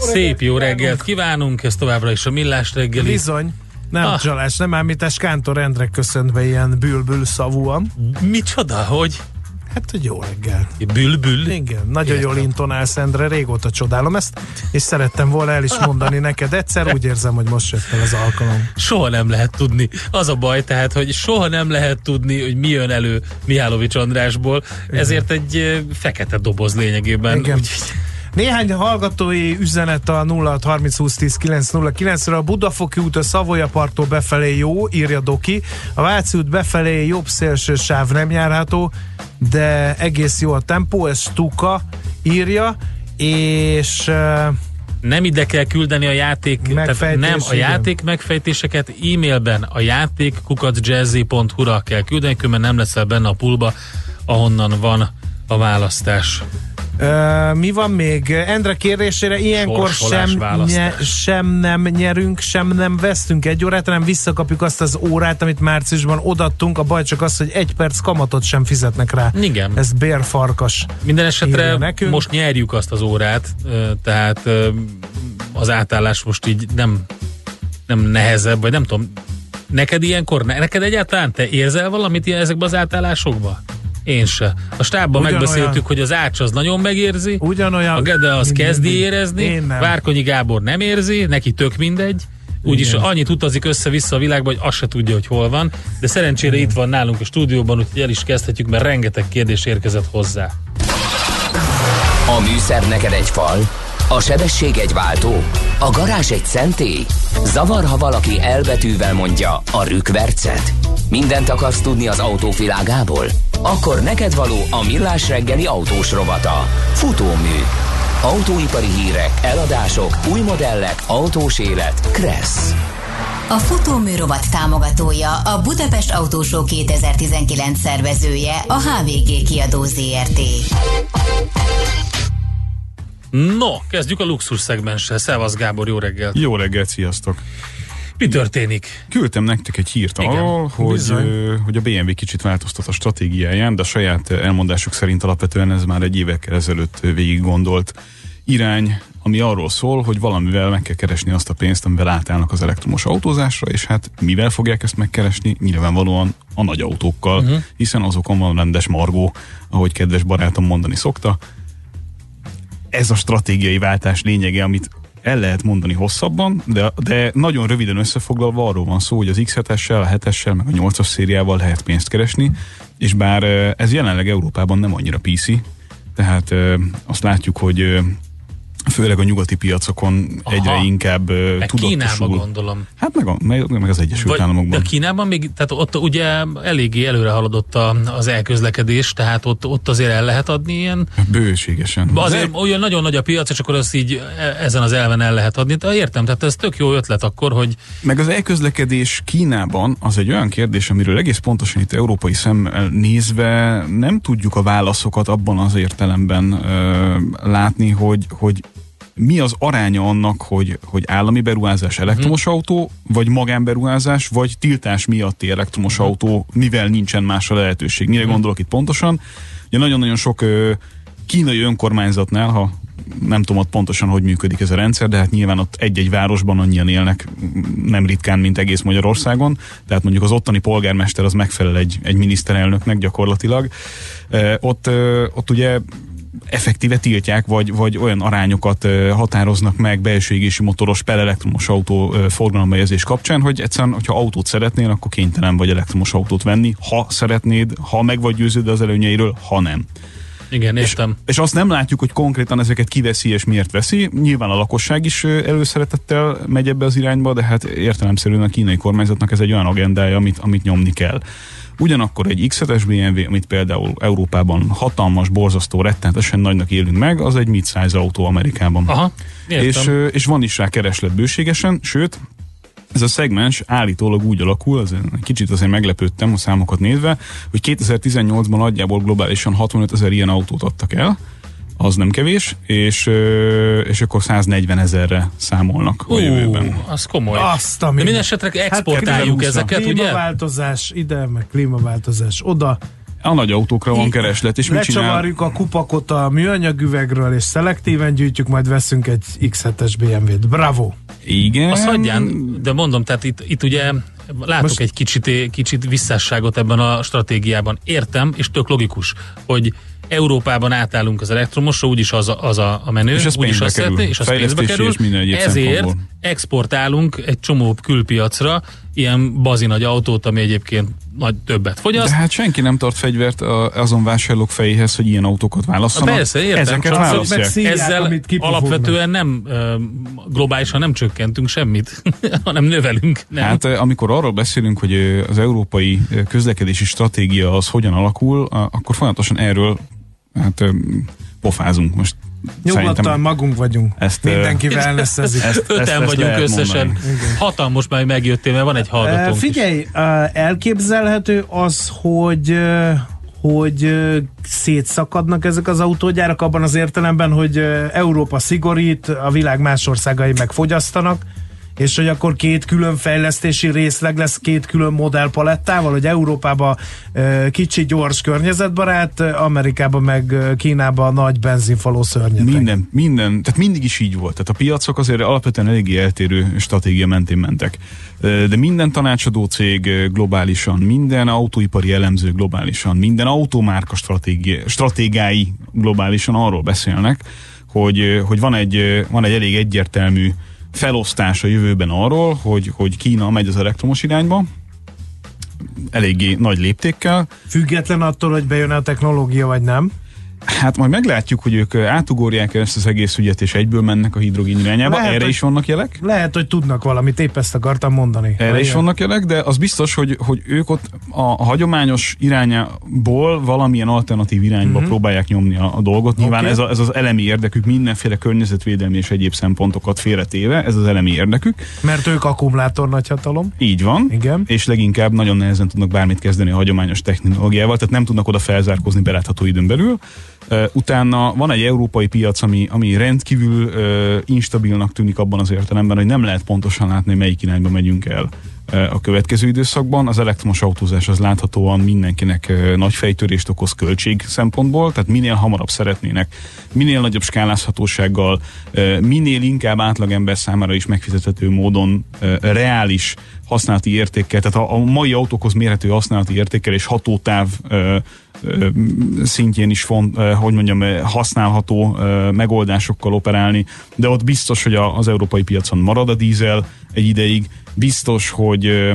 Szép jó reggelt kívánunk, ez továbbra is a Millás reggeli. Bizony. Nem Ah. csalás, nem ámítás, Kántor Endre köszöntve ilyen bülbül szavúan. Micsoda, hogy? Hát, hogy jó reggel. Bülbül? Igen, nagyon Értem. jól intonálsz, Endre, régóta csodálom ezt, és szerettem volna el is mondani neked egyszer, úgy érzem, hogy most jött el az alkalom. Soha nem lehet tudni. Az a baj tehát, hogy soha nem lehet tudni, hogy mi jön elő Mihálovics Andrásból, ezért egy ö, fekete doboz lényegében. Igen. Úgyhogy Néhány hallgatói üzenet a 06 30 20 10 909 re a Budafoki út a Szavoya parttól befelé jó, írja Doki. A Váci út befelé jobb szélső sáv nem járható, de egész jó a tempó, ez Stuka írja, és nem ide kell küldeni a játék, tehát nem a igen. játék megfejtéseket, e-mailben a játék kukacjazzy.hu-ra kell küldeni, különben nem leszel benne a pulba, ahonnan van a választás. Mi van még? Endre kérdésére ilyenkor Sorsolás, sem, nye, sem nem nyerünk, sem nem vesztünk egy órát, hanem visszakapjuk azt az órát, amit márciusban odattunk. A baj csak az, hogy egy perc kamatot sem fizetnek rá. Igen. Ez bérfarkas. Minden esetre most nyerjük azt az órát, tehát az átállás most így nem, nem nehezebb, vagy nem tudom, neked ilyenkor, ne- neked egyáltalán te érzel valamit ezekben az átállásokban? Én se. A stábban Ugyanolyan. megbeszéltük, hogy az Ács az nagyon megérzi, Ugyanolyan. a Gede az kezdi érezni, Én nem. Várkonyi Gábor nem érzi, neki tök mindegy, úgyis Igen. annyit utazik össze-vissza a világba, hogy azt se tudja, hogy hol van, de szerencsére itt van nálunk a stúdióban, úgyhogy el is kezdhetjük, mert rengeteg kérdés érkezett hozzá. A műszer neked egy fal, a sebesség egy váltó, a garázs egy szentély. Zavar, ha valaki elbetűvel mondja a rükvercet. Mindent akarsz tudni az autók világából? Akkor neked való a millás reggeli autós rovata. Futómű. Autóipari hírek, eladások, új modellek, autós élet. Kressz. A futómű rovat támogatója a Budapest Autósó 2019 szervezője a HVG kiadó ZRT. No, kezdjük a luxus szegmenssel. Szevasz Gábor, jó reggelt. Jó reggelt, sziasztok! Mi történik? Küldtem nektek egy hírt Igen, arról, hogy, bizony. hogy a BMW kicsit változtat a stratégiáján, de a saját elmondásuk szerint alapvetően ez már egy évekkel ezelőtt végig gondolt irány, ami arról szól, hogy valamivel meg kell keresni azt a pénzt, amivel átállnak az elektromos autózásra, és hát mivel fogják ezt megkeresni? Nyilvánvalóan a nagy autókkal, uh-huh. hiszen azokon van rendes margó, ahogy kedves barátom mondani szokta. Ez a stratégiai váltás lényege, amit el lehet mondani hosszabban, de, de nagyon röviden összefoglalva arról van szó, hogy az X7-essel, a 7-essel, meg a 8-as szériával lehet pénzt keresni, és bár ez jelenleg Európában nem annyira PC, tehát azt látjuk, hogy főleg a nyugati piacokon Aha. egyre inkább tudatosul. gondolom. Hát meg, meg, meg az Egyesült de Államokban. Kínában még, tehát ott ugye eléggé előre haladott a, az elközlekedés, tehát ott, ott azért el lehet adni ilyen Bőségesen. Azért olyan nagyon nagy a piac, és akkor azt így e- ezen az elven el lehet adni. De értem, tehát ez tök jó ötlet akkor, hogy Meg az elközlekedés Kínában az egy olyan kérdés, amiről egész pontosan itt európai szemmel nézve nem tudjuk a válaszokat abban az értelemben ö, látni, hogy, hogy mi az aránya annak, hogy, hogy állami beruházás elektromos Mhm. autó, vagy magánberuházás, vagy tiltás miatti elektromos Mhm. autó, mivel nincsen másra lehetőség. Mire gondolok itt pontosan? Ugye nagyon-nagyon sok ö, kínai önkormányzatnál, ha nem tudom ott pontosan, hogy működik ez a rendszer, de hát nyilván ott egy-egy városban annyian élnek, nem ritkán, mint egész Magyarországon, tehát mondjuk az ottani polgármester az megfelel egy, egy miniszterelnöknek gyakorlatilag. Ott, ott ugye effektíve tiltják, vagy, vagy olyan arányokat határoznak meg belső égési motoros per elektromos autó ö, forgalombejezés kapcsán, hogy egyszerűen, hogyha autót szeretnél, akkor kénytelen vagy elektromos autót venni, ha szeretnéd, ha meg vagy győződve az előnyeiről, ha nem. Igen, értem. És, és azt nem látjuk, hogy konkrétan ezeket kiveszi és miért veszi. Nyilván a lakosság is előszeretettel megy ebbe az irányba, de hát értelemszerűen a kínai kormányzatnak ez egy olyan agendája, amit, amit nyomni kell. Ugyanakkor egy X7-es BMW, amit például Európában hatalmas, borzasztó, rettenetesen nagynak élünk meg, az egy mid-size autó Amerikában. Aha, értem. És, és van is rá kereslet bőségesen, sőt, ez a szegmens állítólag úgy alakul, az kicsit azért meglepődtem a számokat nézve, hogy 2018-ban nagyjából globálisan 65 ezer ilyen autót adtak el, az nem kevés, és, és akkor 140 ezerre számolnak a jövőben. az komoly. Azt a De minden. esetre exportáljuk Hát, ezeket, ugye? Klímaváltozás ide, meg klímaváltozás oda. A nagy autókra van kereslet, és mit csinál? A kupakot a műanyag üvegről, és szelektíven gyűjtjük, majd veszünk egy X7-es BMW-t. Bravo! Igen. Azt hagyján, de mondom, tehát itt, itt ugye látok Most- egy kicsit, kicsit visszásságot ebben a stratégiában. Értem, és tök logikus, hogy Európában átállunk az elektromosra, úgyis az a, az a, a menő, És ez úgyis pénzbe azt kerül. szeretné, és az pénzbe kerül. és minden egyéb Ezért szempontból. exportálunk egy csomó külpiacra ilyen bazi nagy autót, ami egyébként nagy többet fogyaszt. De hát senki nem tart fegyvert a, azon vásárlók fejéhez, hogy ilyen autókat válasszanak. Persze, értem, Ezeket csak választják. Ezzel kipufognak. alapvetően nem globálisan nem csökkentünk semmit, hanem növelünk. Nem? Hát amikor arról beszélünk, hogy az európai közlekedési stratégia az hogyan alakul, a- akkor folyamatosan erről hát, pofázunk most. Nyugodtan magunk vagyunk. ezt, Mindenki wellnessezik. ezt- Öten ezt vagyunk összesen. mondani. Hatalmas már megjöttél, mert van egy hallgatónk is. figyelj, uh, elképzelhető az, hogy hogy szétszakadnak ezek az autógyárak abban az értelemben, hogy Európa szigorít, a világ más országai meg fogyasztanak, és hogy akkor két külön fejlesztési részleg lesz két külön modellpalettával, hogy Európában kicsi, gyors, környezetbarát, Amerikában meg Kínában nagy benzinfaló szörnyeteg. Minden, minden, tehát mindig is így volt. Tehát a piacok azért alapvetően eléggé eltérő stratégia mentén mentek. De minden tanácsadó cég globálisan, minden autóipari elemző globálisan, minden automárka stratégia, stratégái globálisan arról beszélnek, hogy, hogy van, egy, van egy elég egyértelmű felosztás a jövőben arról, hogy, hogy Kína megy az elektromos irányba, eléggé nagy léptékkel, Független attól, hogy bejön a technológia, vagy nem. Hát majd meglátjuk, hogy ők átugorják ezt az egész ügyet, és egyből mennek a hidrogén irányába. Lehet, Erre hogy- is vannak jelek? Lehet, hogy tudnak valamit, épp ezt akartam mondani. Erre is vannak jelek, de az biztos, hogy, hogy ők ott a, a hagyományos irányából valamilyen alternatív irányba uh-huh. próbálják nyomni a, a dolgot. Nyilván Oké. ez, a, ez az elemi érdekük, mindenféle környezetvédelmi és egyéb szempontokat félretéve, ez az elemi érdekük. Mert ők akkumulátor nagyhatalom. Így van. Igen. És leginkább nagyon nehezen tudnak bármit kezdeni a hagyományos technológiával, tehát nem tudnak oda felzárkózni belátható időn belül. Utána van egy európai piac, ami, ami rendkívül instabilnak tűnik abban az értelemben, hogy nem lehet pontosan látni, melyik irányba megyünk el a következő időszakban. Az elektromos autózás az láthatóan mindenkinek nagy fejtörést okoz költség szempontból, tehát minél hamarabb szeretnének, minél nagyobb skálázhatósággal, minél inkább átlagember számára is megfizethető módon reális használati értékkel, tehát a, mai autókhoz mérhető használati értékkel és hatótáv szintjén is font, hogy mondjam, használható megoldásokkal operálni, de ott biztos, hogy a, az európai piacon marad a dízel egy ideig, biztos, hogy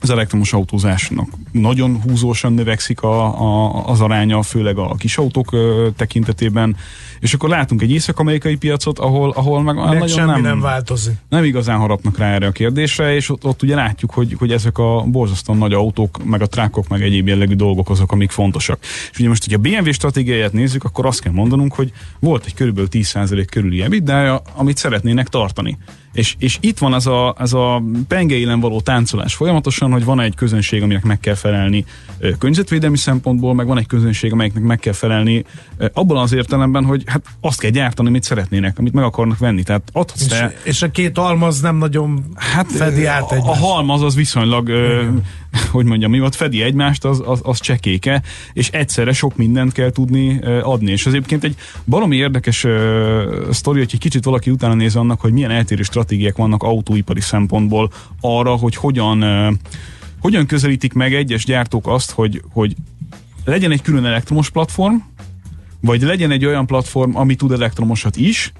az elektromos autózásnak nagyon húzósan növekszik a, a, az aránya, főleg a kis autók ö, tekintetében, és akkor látunk egy észak-amerikai piacot, ahol, ahol meg Meg nagyon semmi nem, nem, nem változik. nem igazán harapnak rá erre a kérdésre, és ott, ott ugye látjuk, hogy, hogy ezek a borzasztóan nagy autók, meg a trákok, meg egyéb jellegű dolgok azok, amik fontosak. És ugye most, hogy a BMW stratégiáját nézzük, akkor azt kell mondanunk, hogy volt egy körülbelül 10% körüli EBITDA, amit szeretnének tartani. És, és itt van ez a, ez a pengeilen való táncolás folyamatosan, hogy van egy közönség, aminek meg kell felelni környezetvédelmi szempontból, meg van egy közönség, amelyiknek meg kell felelni abban az értelemben, hogy hát azt kell gyártani, amit szeretnének, amit meg akarnak venni. Tehát adhatsz És, te és a két almaz nem nagyon Hát fedi át a, a egymást. halmaz az viszonylag, ö, hogy mondjam, mi ott fedi egymást, az, az, az csekéke, és egyszerre sok mindent kell tudni adni. És az egyébként egy baromi érdekes ö, sztori, hogy egy kicsit valaki utána néz annak, hogy milyen eltérő stratégiák vannak autóipari szempontból arra, hogy hogyan, ö, hogyan közelítik meg egyes gyártók azt, hogy, hogy legyen egy külön elektromos platform, vagy legyen egy olyan platform, ami tud elektromosat is,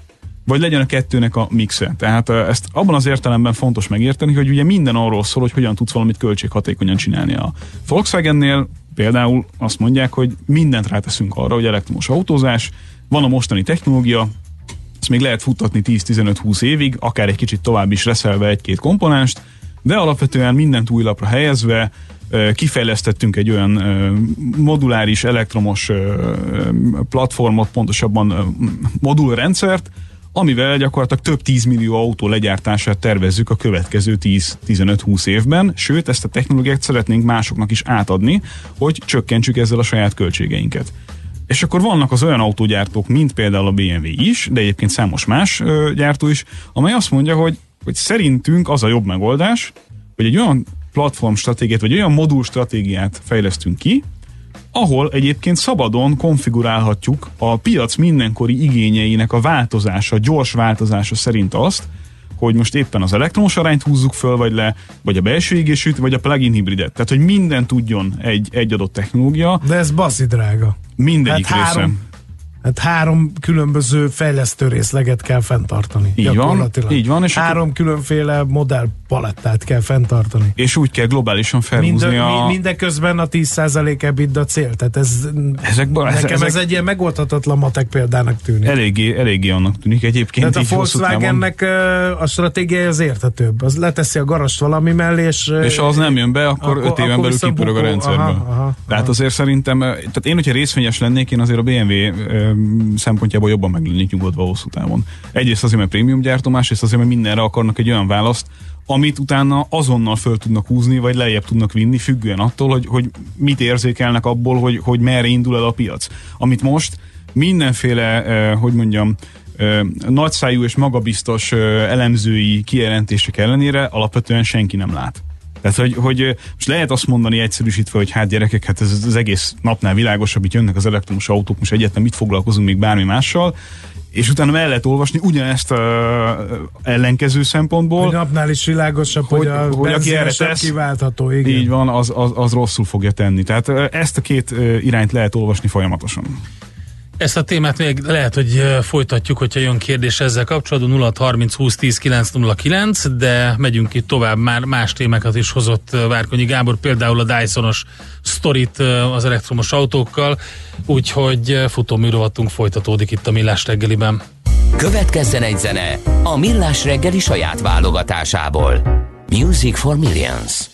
vagy legyen a kettőnek a mixe. Tehát ezt abban az értelemben fontos megérteni, hogy ugye minden arról szól, hogy hogyan tudsz valamit költséghatékonyan csinálni. A Volkswagennél például azt mondják, hogy mindent ráteszünk arra, hogy elektromos autózás, van a mostani technológia, ezt még lehet futtatni 10-15-20 évig, akár egy kicsit tovább is reszelve egy-két komponenst, de alapvetően mindent új lapra helyezve, kifejlesztettünk egy olyan moduláris elektromos platformot, pontosabban modulrendszert, amivel gyakorlatilag több 10 millió autó legyártását tervezzük a következő 10-15-20 évben, sőt ezt a technológiát szeretnénk másoknak is átadni, hogy csökkentsük ezzel a saját költségeinket. És akkor vannak az olyan autógyártók, mint például a BMW is, de egyébként számos más ö, gyártó is, amely azt mondja, hogy, hogy szerintünk az a jobb megoldás, hogy egy olyan platform stratégiát, vagy olyan modul stratégiát fejlesztünk ki, ahol egyébként szabadon konfigurálhatjuk a piac mindenkori igényeinek a változása, gyors változása szerint azt, hogy most éppen az elektromos arányt húzzuk föl, vagy le, vagy a belső égésűt, vagy a plug-in hibridet. Tehát, hogy minden tudjon egy, egy adott technológia. De ez baszi drága. Mindegyik hát három, része. Hát három különböző fejlesztő részleget kell fenntartani. Így van, így van. És három akkor... különféle modell palettát kell fenntartani. És úgy kell globálisan felhúzni Mind, a... Mindeközben a 10% ebit a cél. Tehát ez, Ezekben, nekem ezek... ez egy ilyen megoldhatatlan matek példának tűnik. Eléggé, eléggé annak tűnik egyébként. Tehát a Volkswagennek a stratégia az értetőbb. Az leteszi a garast valami mellé, és... És ha az nem jön be, akkor, akkor öt éven akkor belül kipörög a rendszerbe. Aha, aha, Tehát aha. azért szerintem, tehát én, hogyha részvényes lennék, én azért a BMW szempontjából jobban meg lennék nyugodva hosszú távon. Egyrészt azért, mert prémium gyártó, másrészt azért, mert mindenre akarnak egy olyan választ, amit utána azonnal föl tudnak húzni, vagy lejjebb tudnak vinni, függően attól, hogy, hogy mit érzékelnek abból, hogy, hogy merre indul el a piac. Amit most mindenféle, hogy mondjam, nagyszájú és magabiztos elemzői kijelentések ellenére alapvetően senki nem lát. Tehát, hogy, hogy most lehet azt mondani egyszerűsítve, hogy hát gyerekek, hát ez az egész napnál világosabb, itt jönnek az elektromos autók, most egyetlen mit foglalkozunk még bármi mással, és utána el lehet olvasni ugyanezt uh, ellenkező szempontból. Hogy napnál is világosabb, hogy, hogy a hogy aki erre tesz, kiváltható, igen. Így van, az, az, az rosszul fogja tenni. Tehát ezt a két irányt lehet olvasni folyamatosan. Ezt a témát még lehet, hogy folytatjuk, hogyha jön kérdés ezzel kapcsolatban 0 30 20 10 909, de megyünk itt tovább, már más témákat is hozott Várkonyi Gábor, például a Dysonos sztorit az elektromos autókkal, úgyhogy futóműrovatunk folytatódik itt a Millás reggeliben. Következzen egy zene a Millás reggeli saját válogatásából. Music for Millions.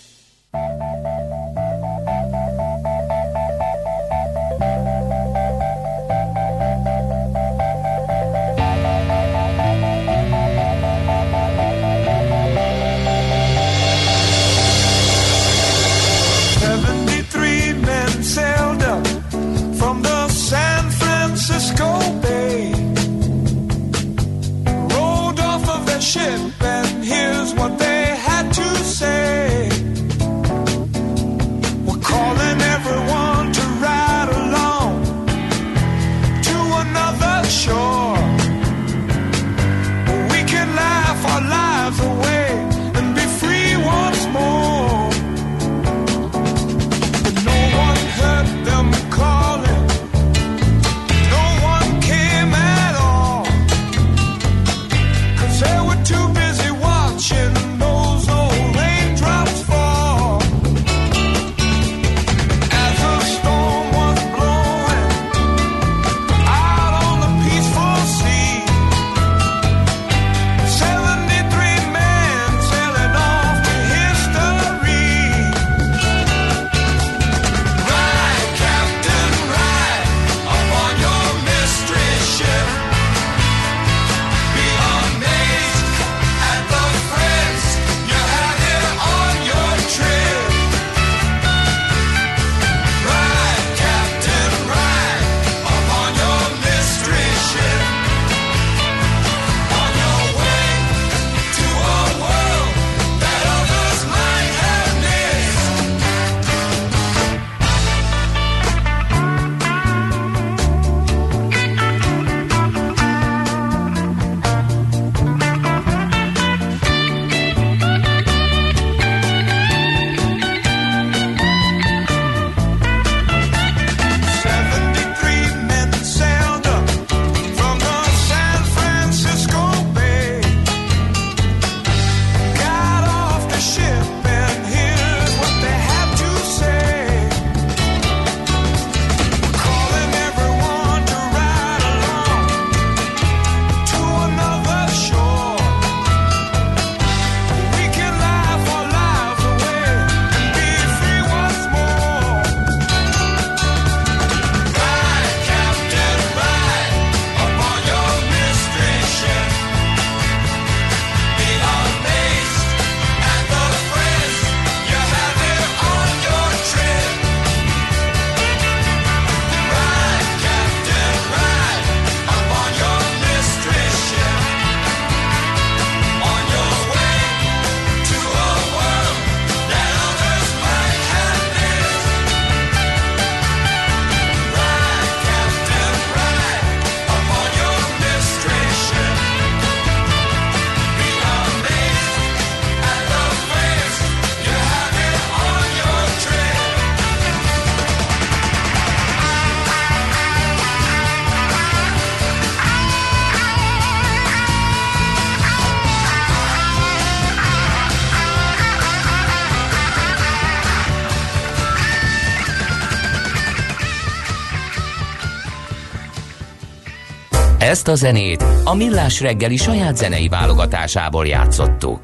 Ezt a zenét a Millás reggeli saját zenei válogatásából játszottuk.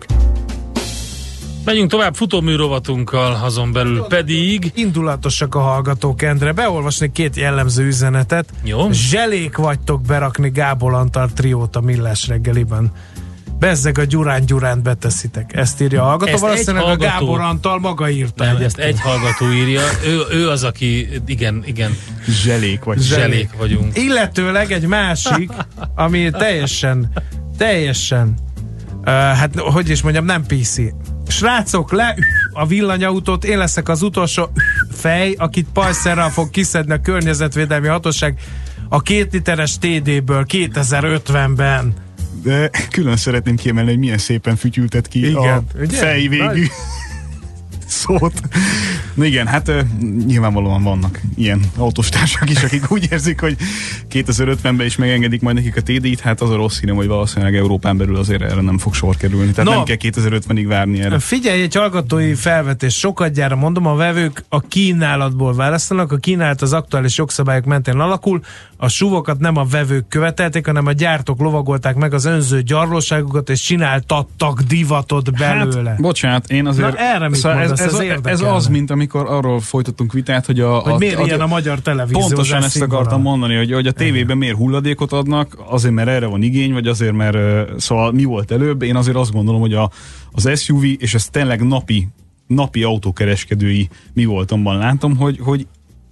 Megyünk tovább futóműrovatunkkal, azon belül pedig... Indulatosak a hallgatók, Endre. Beolvasni két jellemző üzenetet. Jó. Zselék vagytok berakni Gábor Antal triót a Millás reggeliben. Bezzeg a Gyurán Gyurán beteszitek. Ezt írja a hallgató. Ezt Valószínűleg hallgató- a Gábor Antal maga írta. Nem, ezt egy hallgató írja. Ő, ő az, aki igen, igen, Zselék vagy. zselék vagyunk. Illetőleg egy másik, ami teljesen, teljesen, uh, hát hogy is mondjam, nem PC. Srácok, le a villanyautót, én leszek az utolsó fej, akit pajszerrel fog kiszedni a környezetvédelmi hatóság a két literes TD-ből 2050-ben. De külön szeretném kiemelni, hogy milyen szépen fütyültet ki Igen, a ugye? fejvégű szót. Na igen, hát nyilvánvalóan vannak ilyen autostársak is, akik úgy érzik, hogy 2050-ben is megengedik majd nekik a TD-t, hát az a rossz hírem, hogy valószínűleg Európán belül azért erre nem fog sor kerülni. Tehát No. nem kell 2050-ig várni erre. Figyelj, egy hallgatói felvetés. Sokat gyára mondom, a vevők a kínálatból választanak, a kínálat az aktuális jogszabályok mentén alakul, a suvokat nem a vevők követelték, hanem a gyártók lovagolták meg az önző gyarlóságokat, és csináltattak divatot belőle. Hát, bocsánat, én azért... Na, erre mit szóval ez, mondasz? ez, Ez ez, az, mint amikor arról folytattunk vitát, hogy a... hogy a, miért a, ilyen a magyar televízió? Pontosan ezt akartam mondani, hogy, hogy a tévében miért hulladékot adnak, azért mert erre van igény, vagy azért mert szóval mi volt előbb. Én azért azt gondolom, hogy a, az SUV, és ez tényleg napi, napi autókereskedői mi voltomban látom, hogy, hogy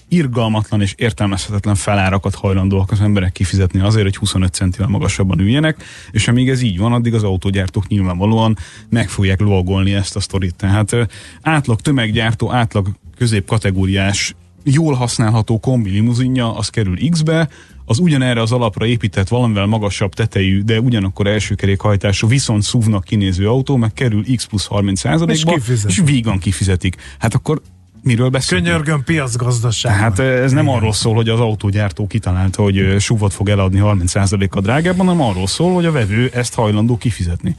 irgalmatlan és értelmezhetetlen felárakat hajlandóak az emberek kifizetni azért, hogy 25 centivel magasabban üljenek, és amíg ez így van, addig az autógyártók nyilvánvalóan meg fogják lovagolni ezt a sztorit. Tehát átlag tömeggyártó, átlag középkategóriás jól használható kombi limuzinja, az kerül X-be, az ugyanerre az alapra épített valamivel magasabb tetejű, de ugyanakkor első kerékhajtású, viszont SUV-nak kinéző autó, meg kerül X plusz 30 százalékba, kifizetik. és vígan kifizetik. Hát akkor miről beszélünk? Könyörgön piacgazdaság. Tehát eh, ez nem arról szól, hogy az autógyártó kitalálta, hogy ö, SUV-ot fog eladni 30%-kal drágábban, hanem arról szól, hogy a vevő ezt hajlandó kifizetni.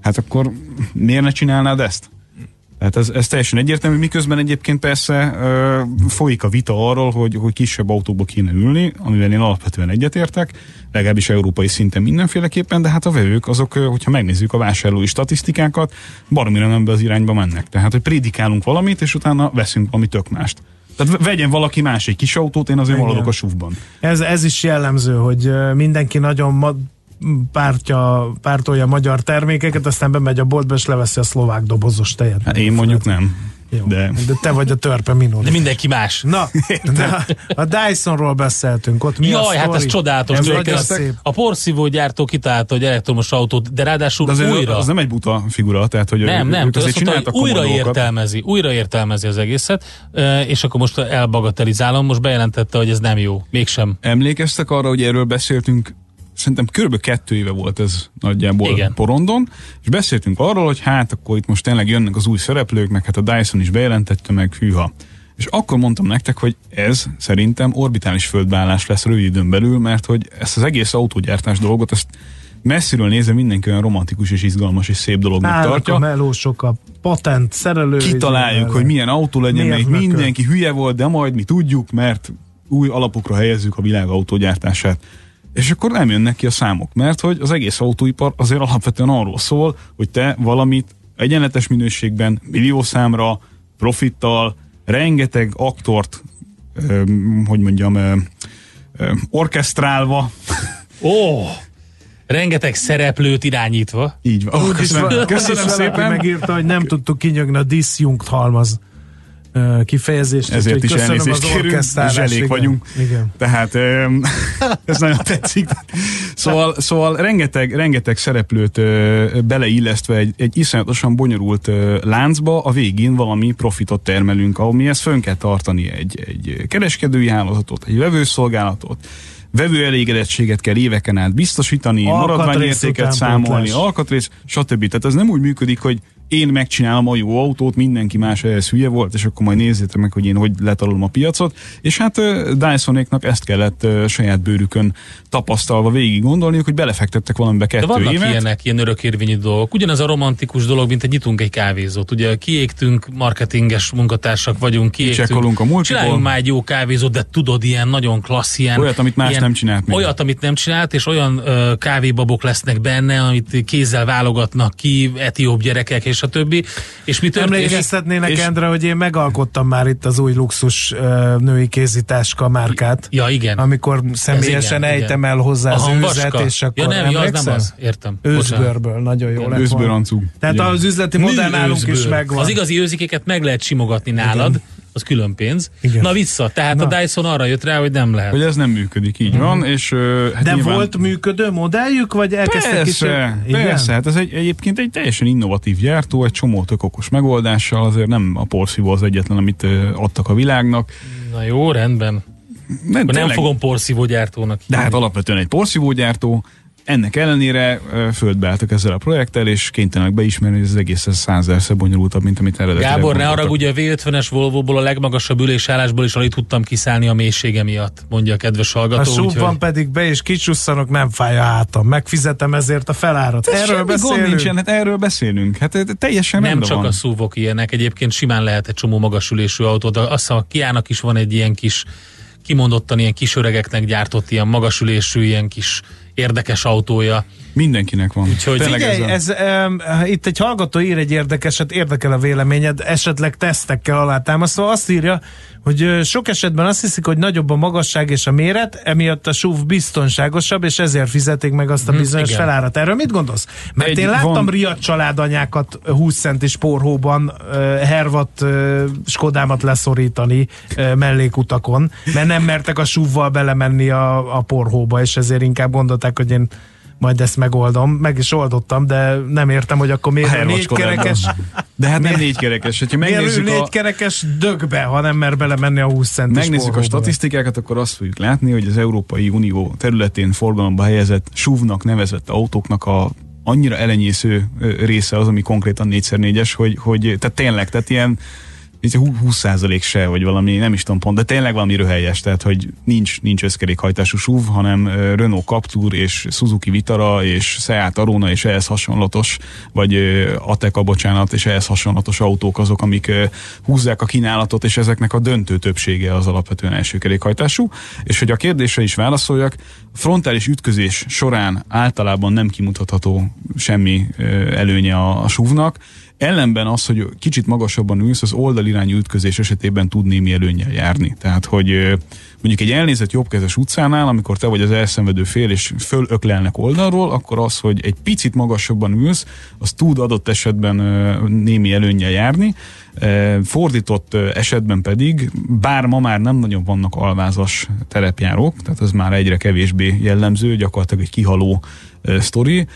Hát akkor miért ne csinálnád ezt? Tehát ez, ez teljesen egyértelmű, miközben egyébként persze ö, folyik a vita arról, hogy, hogy kisebb autóba kéne ülni, amivel én alapvetően egyetértek, legalábbis európai szinten mindenféleképpen, de hát a vevők azok, hogyha megnézzük a vásárlói statisztikákat, baromira nem be az irányba mennek. Tehát, hogy prédikálunk valamit, és utána veszünk valami tök mást. Tehát ve- vegyen valaki más egy kis autót, én azért Igen. maradok a SUV-ban. Ez, ez is jellemző, hogy mindenki nagyon ma- pártja, pártolja magyar termékeket, aztán bemegy a boltba, és leveszi a szlovák dobozos tejet. Hát én mondjuk nem. Jó. De de te vagy a törpe minor. De mindenki más. Na, de a, a Dysonról beszéltünk, ott mi a Jaj, hát ez sztori? csodálatos. Ez nagyon szép. A porszívó gyártó kitalálta, hogy elektromos autót, de ráadásul de azért újra. az nem egy buta figura, tehát hogy Nem, ők nem, ők azért azt mondta, hogy újra értelmezi, újra értelmezi az egészet, ö, és akkor most elbagatelizálom, most bejelentette, hogy ez nem jó, mégsem. Emlékeztek arra, hogy erről beszéltünk, szerintem kb. kettő éve volt ez nagyjából Igen. porondon, és beszéltünk arról, hogy hát akkor itt most tényleg jönnek az új szereplők, meg hát a Dyson is bejelentette, meg hűha. És akkor mondtam nektek, hogy ez szerintem orbitális földbeállás lesz rövid időn belül, mert hogy ezt az egész autógyártás dolgot, ezt messziről nézve mindenki olyan romantikus és izgalmas és szép dolognak Állnak tartja. a melósok, a patent szerelő. Kitaláljuk, hogy milyen autó legyen, mökön? mindenki hülye volt, de majd mi tudjuk, mert új alapokra helyezzük a világ autógyártását. És akkor nem jönnek ki a számok, mert hogy az egész autóipar azért alapvetően arról szól, hogy te valamit egyenletes minőségben, milliószámra, profittal, rengeteg aktort, öm, hogy mondjam, öm, öm, orkestrálva, Ó! Rengeteg szereplőt irányítva. így van. Is köszönöm, köszönöm valaki szépen. megírta, hogy nem tudtuk kinyögni a disjunkt halmaz kifejezést. Ezért is elnézést kérünk, zselék igen. vagyunk. Igen. Tehát ez nagyon tetszik. Szóval, szóval rengeteg, rengeteg szereplőt beleillesztve egy, egy iszonyatosan bonyolult láncba, a végén valami profitot termelünk, amihez fönn kell tartani egy, egy kereskedői hálózatot, egy vevőszolgálatot, vevő elégedettséget kell éveken át biztosítani, maradványértéket számolni, alkatrész, stb. Tehát ez nem úgy működik, hogy én megcsinálom a jó autót, mindenki más ehhez hülye volt, és akkor majd nézzétek meg, hogy én hogy letalolom a piacot. És hát Dysonéknak ezt kellett saját bőrükön tapasztalva végig gondolniuk, hogy belefektettek valamibe kettő De vannak évet. ilyenek, ilyen örökérvényi dolgok. Ugyanaz a romantikus dolog, mint egy nyitunk egy kávézót. Ugye kiégtünk, marketinges munkatársak vagyunk, kiégtünk. A multiból. Csináljunk már egy jó kávézót, de tudod, ilyen nagyon klassz, ilyen... Olyat, amit más ilyen, nem csinált még. Olyat, amit nem csinált, és olyan ö, kávébabok lesznek benne, amit kézzel válogatnak ki, etióp gyerekek, és a többi. És mi történik? Emlékeztetnének, és- Endre, hogy én megalkottam már itt az új luxus női kézitáska márkát. Ja, igen. Amikor személyesen igen, ejtem igen. el hozzá A az őzet, és akkor ja, nem, ja, az nem az. Értem. Őzbőrből, nagyon jó lett ancug. Tehát Ugye. az üzleti modell nálunk is megvan. Az igazi őzikéket meg lehet simogatni nálad, az külön pénz. Igen. Na vissza, tehát Na. a Dyson arra jött rá, hogy nem lehet. Hogy ez nem működik, így van, és hát De nyilván- volt működő modelljük, vagy elkezdtek is? Persze, Igen? persze, hát ez egy, egyébként egy teljesen innovatív gyártó, egy csomó tök okos megoldással, azért nem a porszívó az egyetlen, amit adtak a világnak. Na jó, rendben. Nem, nem fogom porszívó gyártónak. De hát hívni. alapvetően egy porszívógyártó, ennek ellenére földbe álltak ezzel a projekttel, és kénytelenek beismerni, hogy ez egész százerszer bonyolultabb, mint amit eredetileg Gábor, ne arra, ugye a V50-es Volvo-ból a legmagasabb ülésállásból is alig tudtam kiszállni a mélysége miatt, mondja a kedves A hallgató. súbban úgyhogy- pedig be és kicsusszanok, nem fáj a hátam. Megfizetem ezért a felárat. Ez Erről semmi gond beszélünk. nincsen, hát erről beszélünk. Hát teljesen nem csak van. a szúvok ilyenek, egyébként simán lehet egy csomó magasülésű autót. Azt hiszem a Kiának is van egy ilyen kis, kimondottan ilyen kis öregeknek gyártott ilyen magasülésű, ilyen kis érdekes autója. Mindenkinek van. Úgyhogy- Tényleg Figyelj, ez a- ez, um, itt egy hallgató ír egy érdekeset, érdekel a véleményed, esetleg tesztekkel alátámasztva. Azt írja, hogy sok esetben azt hiszik, hogy nagyobb a magasság és a méret, emiatt a SUV biztonságosabb, és ezért fizetik meg azt a bizonyos igen. felárat. Erről mit gondolsz? Mert Egy- én láttam van- riad családanyákat 20 centis porhóban ö, hervat ö, Skodámat leszorítani ö, mellékutakon, mert nem mertek a SUV-val belemenni a, a porhóba, és ezért inkább gondolták, hogy én majd ezt megoldom. Meg is oldottam, de nem értem, hogy akkor miért négy kerekes, De hát nem négy kerekes. Hogyha megnézzük négy a, kerekes dögbe, ha nem mer belemenni a 20 centis megnézzük a statisztikákat, akkor azt fogjuk látni, hogy az Európai Unió területén forgalomba helyezett SUV-nak nevezett autóknak a annyira elenyésző része az, ami konkrétan 4x4-es, hogy, hogy tehát tényleg, tehát ilyen 20% se, vagy valami, nem is tudom pont, de tényleg valami röhelyes, tehát hogy nincs, nincs összkerékhajtású SUV, hanem Renault Captur és Suzuki Vitara és Seat Arona és ehhez hasonlatos, vagy Ateca, bocsánat, és ehhez hasonlatos autók azok, amik húzzák a kínálatot, és ezeknek a döntő többsége az alapvetően első kerékhajtású. És hogy a kérdésre is válaszoljak, frontális ütközés során általában nem kimutatható semmi előnye a, a SUV-nak, Ellenben az, hogy kicsit magasabban ülsz, az oldalirányú ütközés esetében tud némi előnyel járni. Tehát, hogy mondjuk egy elnézett jobbkezes utcánál, amikor te vagy az elszenvedő fél, és fölöklelnek oldalról, akkor az, hogy egy picit magasabban ülsz, az tud adott esetben némi előnyel járni. Fordított esetben pedig, bár ma már nem nagyon vannak alvázas terepjárók, tehát ez már egyre kevésbé jellemző, gyakorlatilag egy kihaló sztori,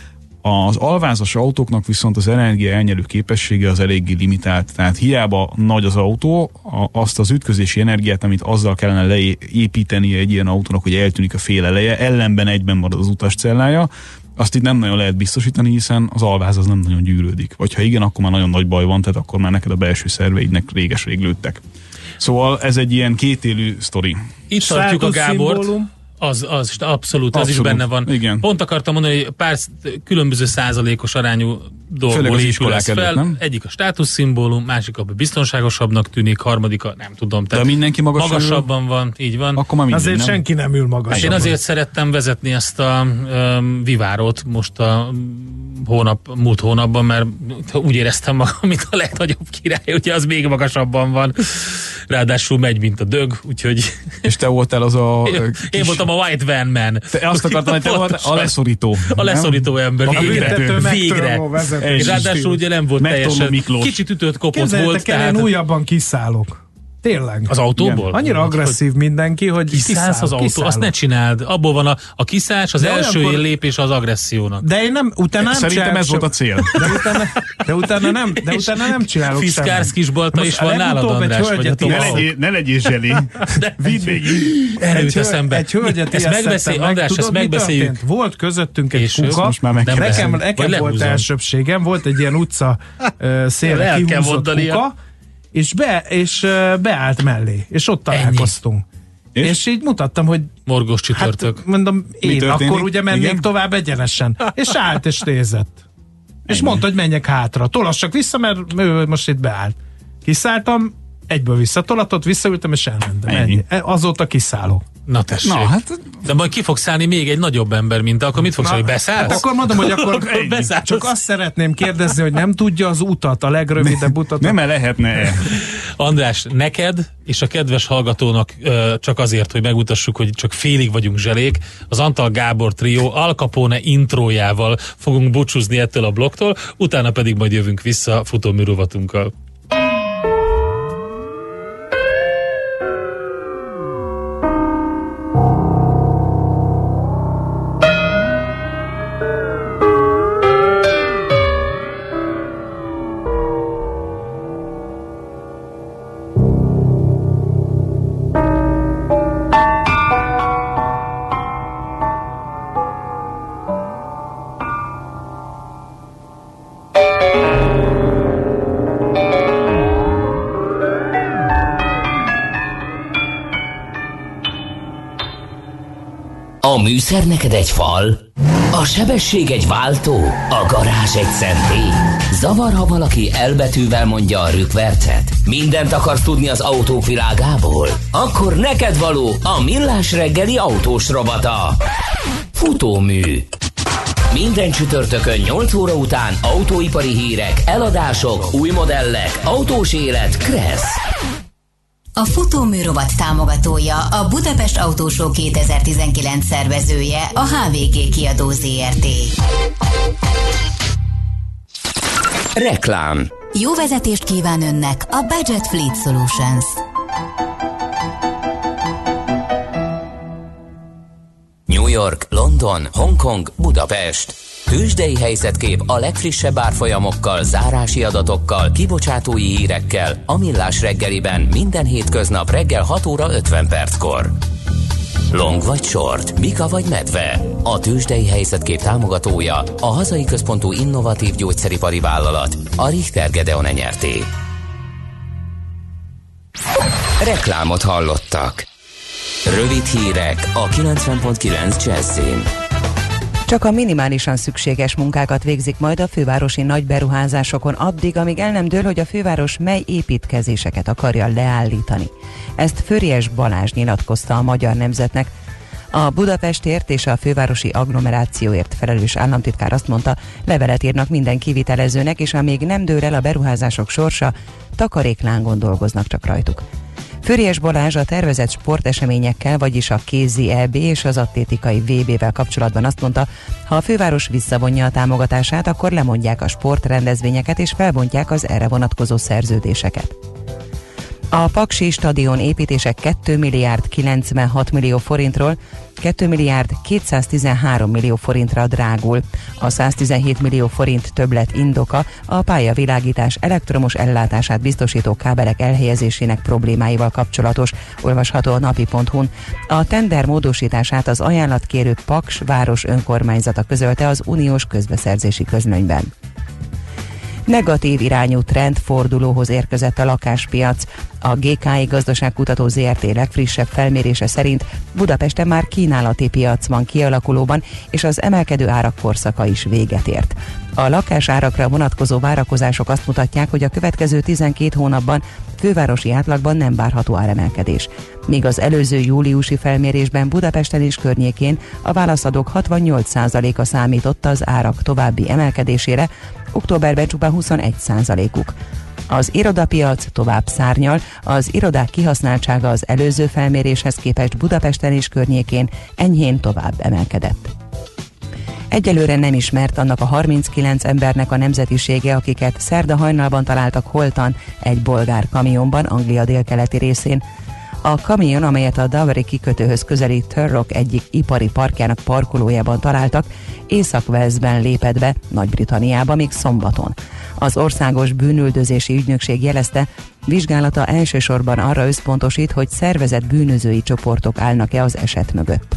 az alvázas autóknak viszont az energia elnyerő képessége az eléggé limitált, tehát hiába nagy az autó, azt az ütközési energiát, amit azzal kellene leépíteni egy ilyen autónak, hogy eltűnik a fél eleje, ellenben egyben marad az utascellája, azt itt nem nagyon lehet biztosítani, hiszen az alváz az nem nagyon gyűrődik. Vagy ha igen, akkor már nagyon nagy baj van, tehát akkor már neked a belső szerveidnek réges-rég lőttek. Szóval ez egy ilyen kétélű sztori. Itt tartjuk a Gábort. Státuszszimbólum. Az, az, abszolút, az is Abszolút, benne van. igen. Pont akartam mondani, hogy pár különböző százalékos arányú épül iskolák ez előtt, fel. nem? Egyik a státuszszimbólum, másik a biztonságosabbnak tűnik, harmadik a nem tudom. De mindenki magasan ül? magasabban van, így van. Akkor már mindegy, Azért nem? senki nem ül magas. Én azért szerettem vezetni ezt a um, vivárót most a hónap, múlt hónapban, mert úgy éreztem magam, mint a legnagyobb király, ugye az még magasabban van. Ráadásul megy, mint a dög, úgyhogy És te voltál az a... ö, én kis- voltam a White Van Man. Te azt akartam, hogy te voltál a leszorító. A leszorító ember. A Végre. Végre. És ráadásul ugye nem volt teljesen. Miklós. Kicsit ütött kopott volt, Képzeljétek el, tehát én újabban kiszállok. Tényleg. Az autóból? Igen. Annyira agresszív mindenki, hogy Kiszállsz az autó, kiszállok. azt ne csináld. Abból van a, a kiszállás, az De első olyankor- lépés az agressziónak. De én nem, utána nem Szerintem ez volt a cél. De utána, de utána nem, de utána nem csinálok Fiszkársz Most is van nálad, András, vagy Ne legyél, ne legyél zseli. Vidd végig. Erről jut eszembe. Egy hölgyet ezt megbeszél, meg. András, ezt megbeszéljük. Volt közöttünk egy kuka. Most már. Nekem, nekem volt elsőbségem, volt egy ilyen utca szélre kell kihúzott kuka, és, be, és beállt mellé, és ott találkoztunk. És? És? és így mutattam, hogy Morgos csütörtök. Hát mondom, én akkor ugye mennék Igen? tovább egyenesen. És állt és nézett. És mondta, hogy menjek hátra. Tolassak vissza, mert ő most itt beállt. Kiszálltam, egyből visszatolatott, visszaültem és elmentem. Ennyi. Ennyi. Azóta kiszállok. Na tessék. Na, hát De majd ki fog szállni még egy nagyobb ember, mint te, akkor mit fogsz mondani, Hát beszállsz? akkor mondom, hogy akkor Beszállsz. csak azt szeretném kérdezni, hogy nem tudja az utat, a legrövidebb utat. nem -e lehetne-e? András, neked és a kedves hallgatónak csak azért, hogy megmutassuk, hogy csak félig vagyunk zselék, az Antal Gábor trió Al Capone intrójával fogunk búcsúzni ettől a blokktól, utána pedig majd jövünk vissza futóműrovatunkkal. Műszer neked egy fal, a sebesség egy váltó, a garázs egy szentély. Zavar, ha valaki elbetűvel mondja a rükvercet. Mindent akarsz tudni az autók világából? Akkor neked való a millás reggeli autós rovata. Futómű. Minden csütörtökön 8 óra után autóipari hírek, eladások, új modellek, autós élet, kressz. A futómű rovat támogatója a Budapest Autósó 2019 szervezője a HVG kiadó ZRT. Reklám. Jó vezetést kíván önnek a Budget Fleet Solutions. York, London, Hongkong, Budapest. Tőzsdei helyzetkép a legfrissebb árfolyamokkal, zárási adatokkal, kibocsátói hírekkel a Millás reggeliben minden hétköznap reggel 6 óra 50 perckor. Long vagy short, Mika vagy medve. A tőzsdei helyzetkép támogatója a hazai központú innovatív gyógyszeripari vállalat, a Richter Gedeon nyerté. Reklámot hallottak. Rövid hírek a 90.9 Jazzin. Csak a minimálisan szükséges munkákat végzik majd a fővárosi nagy beruházásokon addig, amíg el nem dől, hogy a főváros mely építkezéseket akarja leállítani. Ezt Föries Balázs nyilatkozta a Magyar Nemzetnek. A Budapestért és a fővárosi agglomerációért felelős államtitkár azt mondta, levelet írnak minden kivitelezőnek, és amíg nem dől el a beruházások sorsa, takaréklángon dolgoznak csak rajtuk. Föries Balázs a tervezett sporteseményekkel, vagyis a kézi EB és az atlétikai VB-vel kapcsolatban azt mondta, ha a főváros visszavonja a támogatását, akkor lemondják a sportrendezvényeket és felbontják az erre vonatkozó szerződéseket. A Paksi stadion építése 2 milliárd 96 millió forintról 2 milliárd 213 millió forintra drágul. A 117 millió forint többlet indoka a pályavilágítás elektromos ellátását biztosító kábelek elhelyezésének problémáival kapcsolatos, olvasható a napi.hu-n. A tender módosítását az ajánlatkérő Paks város önkormányzata közölte az uniós közbeszerzési közlönyben. Negatív irányú trendfordulóhoz érkezett a lakáspiac. A GKI Gazdaságkutató ZRT legfrissebb felmérése szerint Budapesten már kínálati piac van kialakulóban, és az emelkedő árak korszaka is véget ért. A lakásárakra vonatkozó várakozások azt mutatják, hogy a következő 12 hónapban fővárosi átlagban nem várható áremelkedés. Míg az előző júliusi felmérésben Budapesten és környékén a válaszadók 68%-a számított az árak további emelkedésére, októberben csupán 21%-uk. Az irodapiac tovább szárnyal, az irodák kihasználtsága az előző felméréshez képest Budapesten és környékén enyhén tovább emelkedett. Egyelőre nem ismert annak a 39 embernek a nemzetisége, akiket szerda hajnalban találtak holtan egy bolgár kamionban Anglia délkeleti részén. A kamion, amelyet a Daveri kikötőhöz közeli Turrock egyik ipari parkjának parkolójában találtak, észak lépett be Nagy-Britanniába még szombaton. Az Országos Bűnüldözési Ügynökség jelezte, vizsgálata elsősorban arra összpontosít, hogy szervezett bűnözői csoportok állnak-e az eset mögött.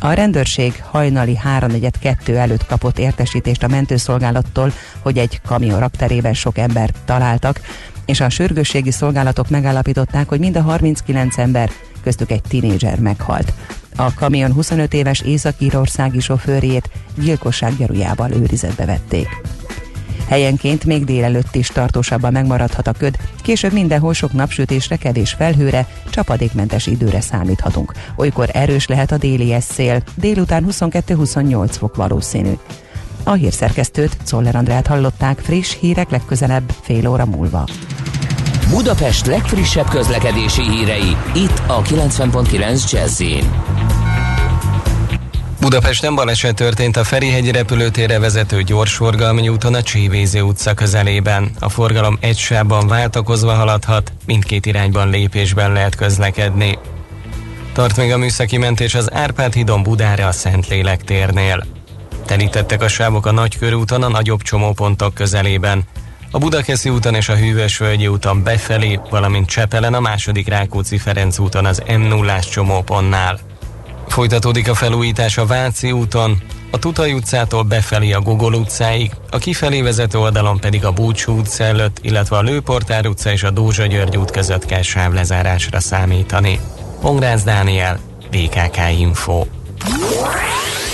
A rendőrség hajnali 3.42 előtt kapott értesítést a mentőszolgálattól, hogy egy kamion rakterében sok embert találtak, és a sürgősségi szolgálatok megállapították, hogy mind a 39 ember, köztük egy tinédzser meghalt. A kamion 25 éves észak-írországi sofőrjét gyilkosság gyarujával őrizetbe vették. Helyenként még délelőtt is tartósabban megmaradhat a köd, később mindenhol sok napsütésre, kevés felhőre, csapadékmentes időre számíthatunk. Olykor erős lehet a déli szél, délután 22-28 fok valószínű. A hírszerkesztőt, Czoller Andrát hallották, friss hírek legközelebb fél óra múlva. Budapest legfrissebb közlekedési hírei, itt a 90.9 jazz Budapesten baleset történt a Ferihegy repülőtérre vezető gyorsforgalmi úton a Csévézé utca közelében. A forgalom egy sávban váltakozva haladhat, mindkét irányban lépésben lehet közlekedni. Tart még a műszaki mentés az Árpád hídon Budára a Szentlélek térnél. Telítettek a sávok a Nagykörúton a nagyobb csomópontok közelében. A Budakeszi úton és a Hűvösvölgyi úton befelé, valamint Csepelen a második Rákóczi-Ferenc úton az m 0 csomópontnál. Folytatódik a felújítás a Váci úton, a Tutai utcától befelé a Gogol utcáig, a kifelé vezető oldalon pedig a Búcsú utca előtt, illetve a Lőportár utca és a Dózsa György út között kell sávlezárásra számítani. Pongrász Dániel, BKK Info.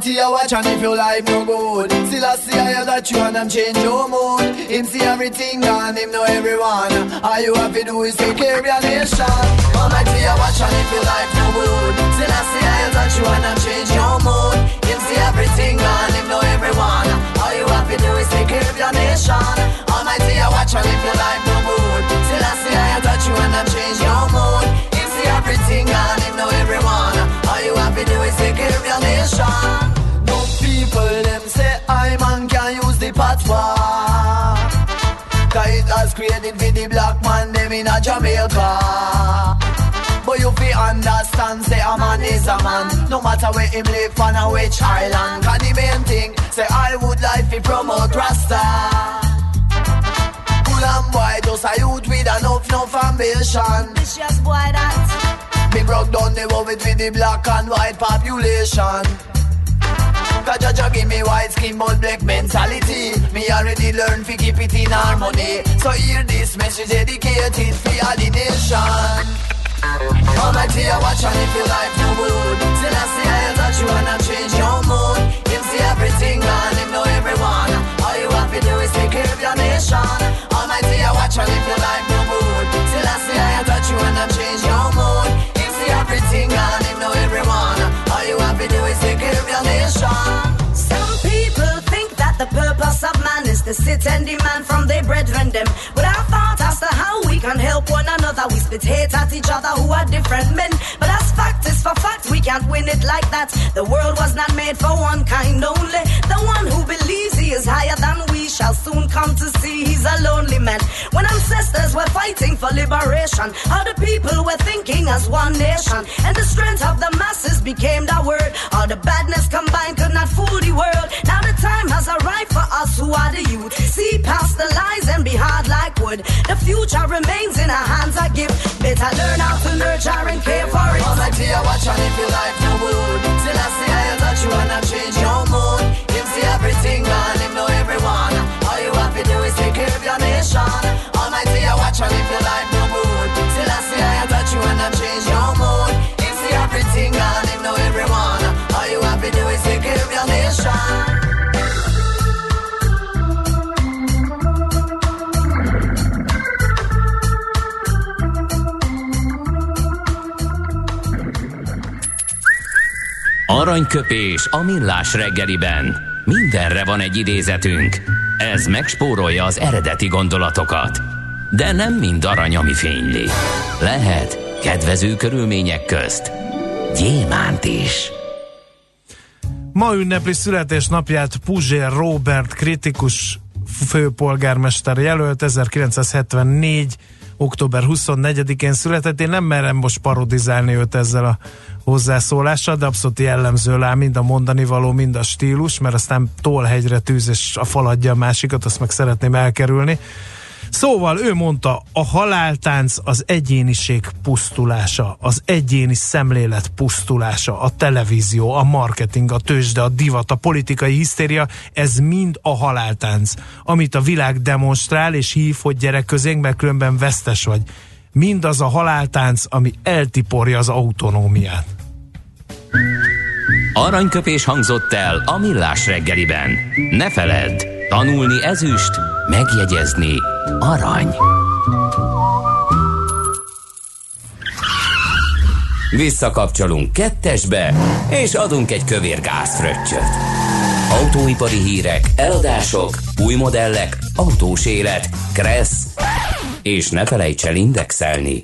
Almighty, you watch and if your life no good Still I see I that you and I'm change your mood. Him see everything and him know everyone. All you have to do is take care of your nation. Almighty, you watch and if your life no good Still I see I that you and I'm change your mood. Him see everything and him know everyone. All you have to do is take care of your nation. Almighty, you watch and if your life no good Still I see I that you and I'm change your mood. Him see everything and him know everyone To do is take care of nation people them say I man can use the patois Cause it has created for the black man them in a Jamaica. But you fi understand say a man is a man. No matter where him live on a which island. Cause the main thing say I would like to promote Rasta. Cool and boy just a youth with enough enough ambition. Vicious boy that Me broke down the world with the black and white population. Cause Jaja give me white skin but black mentality. Me already learned to keep it in harmony. So hear this message dedicated for all the nation. Almighty, I watch and if your life no good Still I see I touch you I change your mood. Him see everything and him know everyone. All you have to do is take care of your nation. Almighty, I watch and if your life sit and demand from their brethren them. But I thought as to how we can help one another, spit hate at each other who are different men. But as fact is for fact, we can't win it like that. The world was not made for one kind only. The one who believes he is higher than we shall soon come to see he's a lonely man. When ancestors were fighting for liberation, how the people were thinking as one nation, and the strength of the masses became the word. All the badness combined could not fool the world. Now the time has arrived for us who are the youth. See past the lies and be hard like wood. The future remains in our hands, I give. Better learn how to nurture and care for it. Almighty, I watch and if your life no good. Till I see I touch you wanna change your mood. Him see everything and him know everyone. All you have to do is take care of your nation. Almighty, I watch and if your life Aranyköpés a millás reggeliben. Mindenre van egy idézetünk. Ez megspórolja az eredeti gondolatokat. De nem mind arany, ami fényli. Lehet kedvező körülmények közt gyémánt is. Ma ünnepli születésnapját Puzsér Robert kritikus főpolgármester jelölt 1974 október 24-én született. Én nem merem most parodizálni őt ezzel a hozzászólással, de abszolút jellemző rá mind a mondani való, mind a stílus, mert aztán tolhegyre tűz és a faladja a másikat, azt meg szeretném elkerülni. Szóval ő mondta, a haláltánc az egyéniség pusztulása, az egyéni szemlélet pusztulása, a televízió, a marketing, a tőzsde, a divat, a politikai hisztéria, ez mind a haláltánc, amit a világ demonstrál és hív, hogy gyerek közénk, mert különben vesztes vagy. Mindaz a haláltánc, ami eltiporja az autonómiát. Aranyköpés hangzott el a millás reggeliben. Ne feledd, tanulni ezüst, megjegyezni arany. Visszakapcsolunk kettesbe, és adunk egy kövér gázfröccsöt. Autóipari hírek, eladások, új modellek, autós élet, kressz, és ne felejts el indexelni.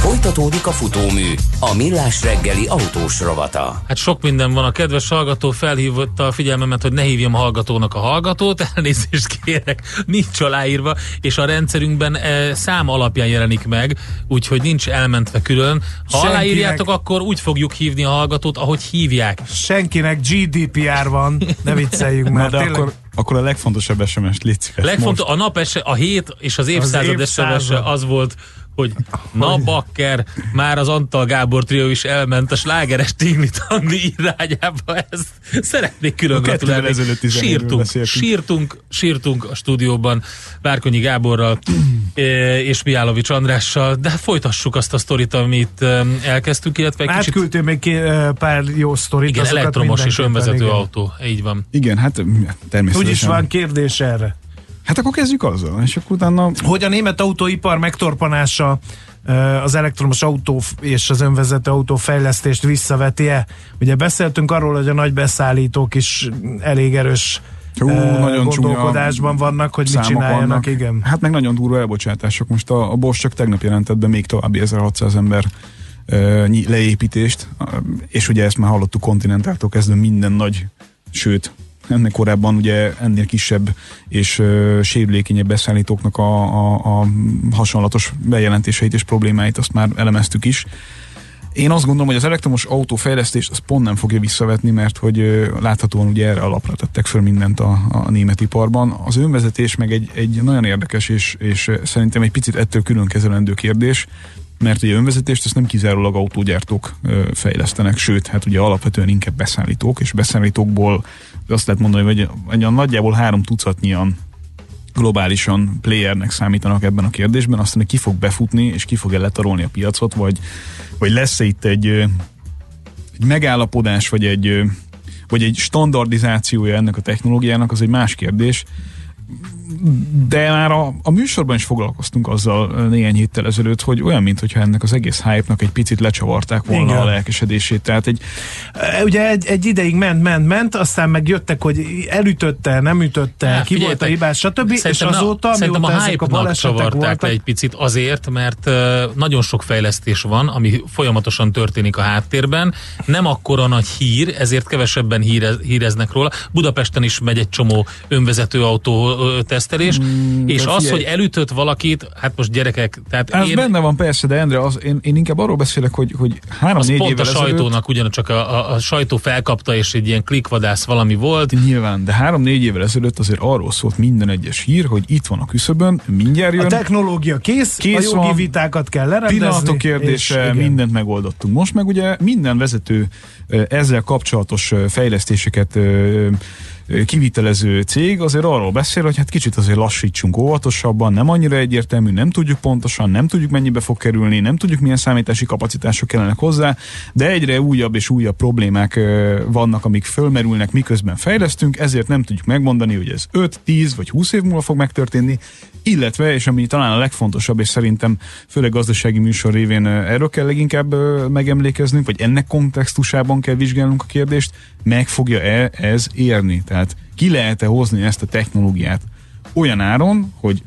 Folytatódik a futómű, a millás reggeli autós rovata. Hát sok minden van. A kedves hallgató felhívta a figyelmemet, hogy ne hívjam a hallgatónak a hallgatót. Elnézést kérek, nincs aláírva, és a rendszerünkben e, szám alapján jelenik meg, úgyhogy nincs elmentve külön. Ha Senkinek- aláírjátok, akkor úgy fogjuk hívni a hallgatót, ahogy hívják. Senkinek GDPR van, ne vicceljünk Na már. de tényleg. akkor, akkor a legfontosabb SMS-t légy. Legfontos, a nap a hét és az évszázad évszázad. SMS az volt, hogy na bakker, már az Antal Gábor trió is elment a slágeres tingli tangli irányába. Ezt szeretnék külön gratulálni. Sírtunk, sírtunk, sírtunk a stúdióban Várkonyi Gáborral eh, és Miálovics Andrással, de folytassuk azt a sztorit, amit eh, elkezdtünk, illetve egy kicsit Átküldtél még ki, eh, pár jó sztorit. igen, elektromos és önvezető igen. autó. Így van. Igen, hát természetesen. Úgyis van kérdés erre. Hát akkor kezdjük azzal, és akkor utána Hogy a német autóipar megtorpanása az elektromos autó és az önvezető autó fejlesztést visszaveti-e? Ugye beszéltünk arról, hogy a nagy beszállítók is elég erős Hú, nagyon gondolkodásban vannak, hogy mit csináljanak, vannak. igen. Hát meg nagyon durva elbocsátások. Most a, a Bosch csak tegnap jelentett be még további 1600 ember uh, leépítést, és ugye ezt már hallottuk Continentáltól kezdve minden nagy, sőt, ennek korábban ugye ennél kisebb és uh, sérülékenyebb beszállítóknak a, a, a hasonlatos bejelentéseit és problémáit azt már elemeztük is. Én azt gondolom, hogy az elektromos autófejlesztést az pont nem fogja visszavetni, mert hogy ö, láthatóan ugye erre alapra tettek föl mindent a, a német iparban. Az önvezetés meg egy, egy nagyon érdekes és, és ö, szerintem egy picit ettől külön kezelendő kérdés, mert ugye önvezetést ezt nem kizárólag autógyártók ö, fejlesztenek, sőt, hát ugye alapvetően inkább beszállítók, és beszállítókból azt lehet mondani, hogy egy, nagyjából három tucatnyian globálisan playernek számítanak ebben a kérdésben, aztán ki fog befutni, és ki fogja letarolni a piacot, vagy, vagy lesz-e itt egy, egy megállapodás, vagy egy, vagy egy standardizációja ennek a technológiának, az egy más kérdés. De már a, a műsorban is foglalkoztunk azzal néhány héttel ezelőtt, hogy olyan, mintha ennek az egész hype-nak egy picit lecsavarták volna Igen. a lelkesedését. Tehát egy, E, Ugye egy, egy ideig ment, ment, ment, aztán meg jöttek, hogy elütötte, nem ütötte, Hát, ki volt a hibás, stb. És azóta, a, mióta a ezek a balesetek voltak, le egy picit azért, mert nagyon sok fejlesztés van, ami folyamatosan történik a háttérben. Nem akkora nagy hír, ezért kevesebben hírez, híreznek róla. Budapesten is megy egy csomó önvezető autó ö, tesztelés, mm, és az, figyelj. hogy elütött valakit, hát most gyerekek, tehát ez én, benne van persze, de Endre, az, én, én inkább arról beszélek, hogy, hogy három-négy pont a évvel sajtónak ugyancsak a, a, a sajtó felkapta, és egy ilyen klikvadász valami volt. Nyilván, de három-négy évvel ezelőtt azért arról szólt minden egyes hír, hogy itt van a küszöbön, mindjárt a jön, technológia kész, Kész a jogi van. vitákat kell lerendezni. pillanatok és kérdése, igen. mindent megoldottunk. Most meg ugye minden vezető ezzel kapcsolatos fejlesztéseket kivitelező cég azért arról beszél, hogy hát kicsit azért lassítsunk óvatosabban, nem annyira egyértelmű, nem tudjuk pontosan, nem tudjuk mennyibe fog kerülni, nem tudjuk milyen számítási kapacitások kellenek hozzá, de egyre újabb és újabb problémák vannak, amik fölmerülnek, miközben fejlesztünk, ezért nem tudjuk megmondani, hogy ez 5, 10 vagy 20 év múlva fog megtörténni, illetve, és ami talán a legfontosabb, és szerintem főleg gazdasági műsor révén erről kell leginkább megemlékeznünk, vagy ennek kontextusában kell vizsgálnunk a kérdést, meg fogja-e ez érni? Tehát ki lehet-e hozni ezt a technológiát olyan áron, hogy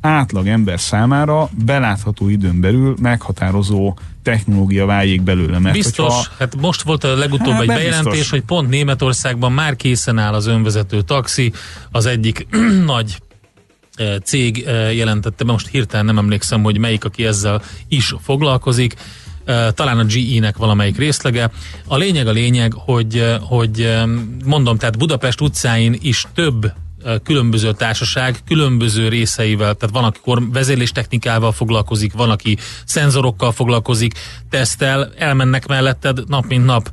átlag ember számára belátható időn belül meghatározó technológia váljék belőle. Mert biztos, hogyha, hát most volt a legutóbb hát, egy bejelentés, biztos. hogy pont Németországban már készen áll az önvezető taxi, az egyik nagy cég jelentette be, most hirtelen nem emlékszem, hogy melyik, aki ezzel is foglalkozik, talán a GE-nek valamelyik részlege. A lényeg a lényeg, hogy, hogy mondom, tehát Budapest utcáin is több különböző társaság különböző részeivel, tehát van, aki vezérléstechnikával foglalkozik, van, aki szenzorokkal foglalkozik, tesztel, elmennek melletted nap mint nap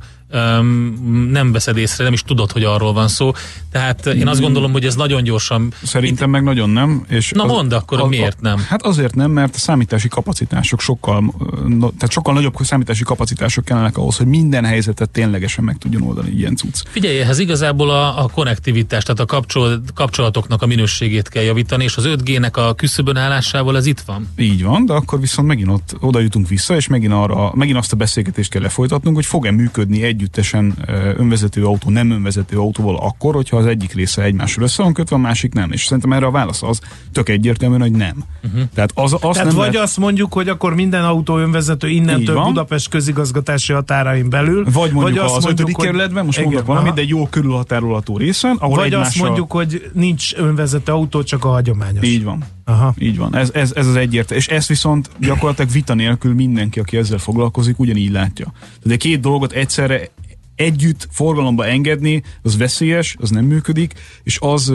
nem veszed észre, nem is tudod, hogy arról van szó. Tehát én azt gondolom, hogy ez nagyon gyorsan... Szerintem itt... meg nagyon nem. És Na az, mondd akkor, az, miért nem? Hát azért nem, mert a számítási kapacitások sokkal, tehát sokkal nagyobb számítási kapacitások kellenek ahhoz, hogy minden helyzetet ténylegesen meg tudjon oldani ilyen cucc. Figyelj, ehhez igazából a, a konnektivitás, tehát a kapcsol, kapcsolatoknak a minőségét kell javítani, és az 5G-nek a küszöbön állásával ez itt van. Így van, de akkor viszont megint ott oda jutunk vissza, és megint, arra, megint azt a beszélgetést kell lefolytatnunk, hogy fog-e működni együttesen önvezető autó, nem önvezető autóval akkor, hogyha az egyik része egymásról össze van kötve, a másik nem. És szerintem erre a válasz az tök egyértelműen, hogy nem. Uh-huh. Tehát, az, az Tehát nem vagy lehet... azt mondjuk, hogy akkor minden autó önvezető innentől Budapest közigazgatási határain belül. Vagy mondjuk vagy az ötödik kerületben, most igen, mondok valamit, de egy jó körülhatárolható részen, ahol Vagy egymással... azt mondjuk, hogy nincs önvezető autó, csak a hagyományos. Így van. Aha. Így van. Ez, ez, ez az egyértelmű. És ezt viszont gyakorlatilag vita nélkül mindenki, aki ezzel foglalkozik, ugyanígy látja. Tehát két dolgot egyszerre együtt forgalomba engedni, az veszélyes, az nem működik, és az,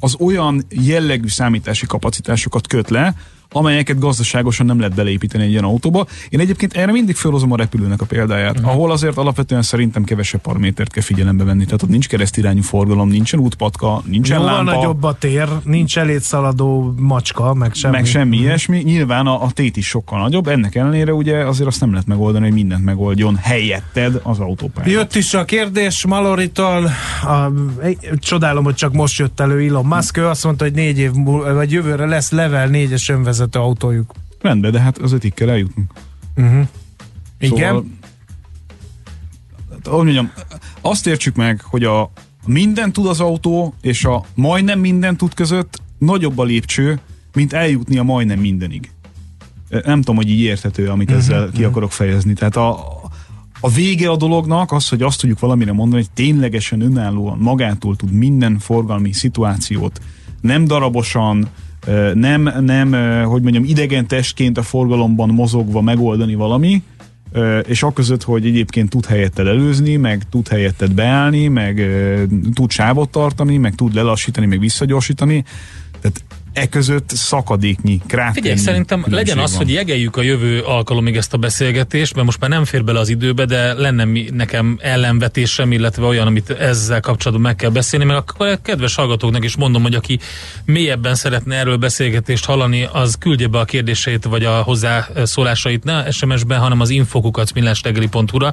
az olyan jellegű számítási kapacitásokat köt le, amelyeket gazdaságosan nem lehet beleépíteni egy ilyen autóba. Én egyébként erre mindig felhozom a repülőnek a példáját, uh-huh. ahol azért alapvetően szerintem kevesebb paramétert kell figyelembe venni. Tehát ott nincs keresztirányú forgalom, nincsen útpatka, nincsen Jóval lámpa. nagyobb a tér, nincs elétszaladó macska, meg semmi. Meg semmi uh-huh. ilyesmi. Nyilván a, a tét is sokkal nagyobb, ennek ellenére ugye azért azt nem lehet megoldani, hogy mindent megoldjon helyetted az autópályán. Jött is a kérdés Maloritól, a, csodálom, hogy csak most jött elő Elon Musk, ő azt mondta, hogy négy év múlva, vagy jövőre lesz level 4-es önvezető vezető autójuk. Rendben, de hát az ötig kell eljutnunk. Uh-huh. Igen? Szóval, ahogy mondjam, azt értsük meg, hogy a minden tud az autó, és a majdnem minden tud között nagyobb a lépcső, mint eljutni a majdnem mindenig. Nem tudom, hogy így érthető, amit uh-huh, ezzel ki uh-huh. akarok fejezni. Tehát a, a vége a dolognak az, hogy azt tudjuk valamire mondani, hogy ténylegesen önállóan magától tud minden forgalmi szituációt nem darabosan, nem, nem, hogy mondjam, idegen testként a forgalomban mozogva megoldani valami, és aközött, hogy egyébként tud helyetted előzni, meg tud helyetted beállni, meg tud sávot tartani, meg tud lelassítani, meg visszagyorsítani. Tehát e között szakadéknyi, kráter. Figyelj, szerintem legyen az, van. hogy jegeljük a jövő alkalomig ezt a beszélgetést, mert most már nem fér bele az időbe, de lenne mi, nekem ellenvetésem, illetve olyan, amit ezzel kapcsolatban meg kell beszélni, meg akkor a kedves hallgatóknak is mondom, hogy aki mélyebben szeretne erről beszélgetést hallani, az küldje be a kérdéseit, vagy a hozzászólásait ne SMS-ben, hanem az infokukat millástegeli.hu-ra,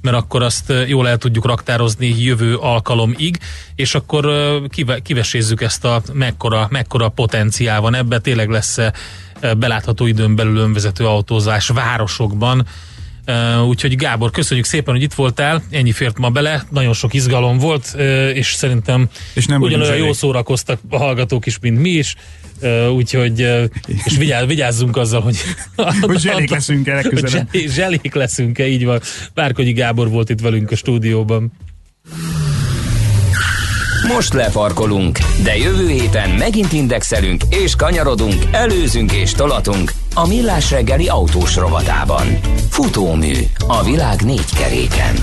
mert akkor azt jól el tudjuk raktározni jövő alkalomig, és akkor kive, kivesézzük ezt a mekkora, mekkora potenciál van ebbe, tényleg lesz belátható időn belül önvezető autózás városokban, Uh, úgyhogy Gábor, köszönjük szépen, hogy itt voltál, ennyi fért ma bele, nagyon sok izgalom volt, uh, és szerintem és nem ugyanolyan jól szórakoztak a hallgatók is, mint mi is, úgyhogy és vigyázz, vigyázzunk azzal, hogy hogy zselék leszünk-e Zselék leszünk-e, így van. Bárkogyi Gábor volt itt velünk a stúdióban. Most lefarkolunk, de jövő héten megint indexelünk és kanyarodunk, előzünk és tolatunk a Millás reggeli autós rovatában. Futómű a világ négy keréken.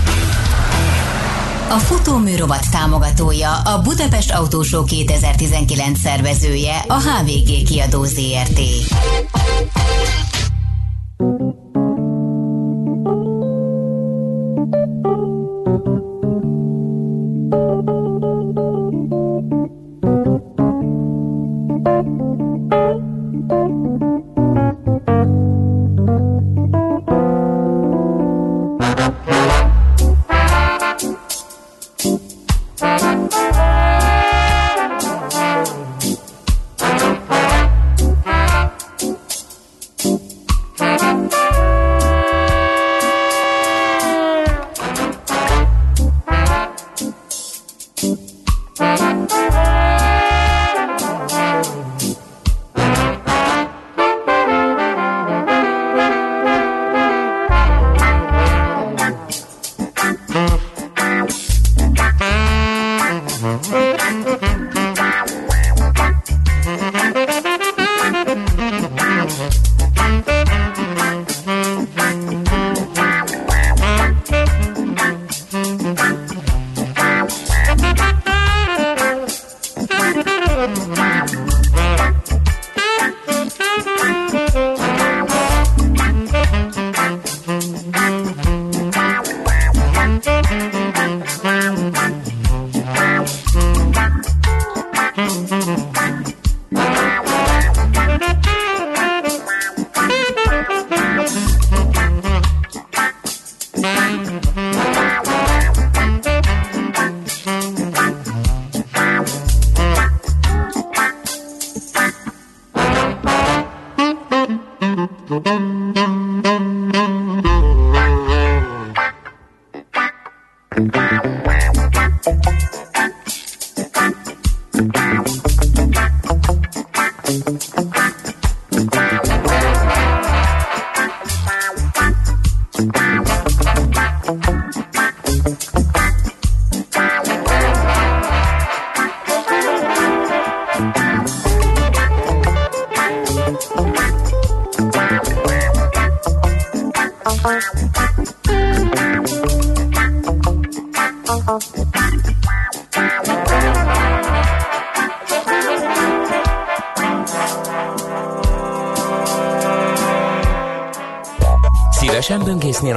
A futómű rovat támogatója a Budapest Autósó 2019 szervezője a HVG kiadó ZRT.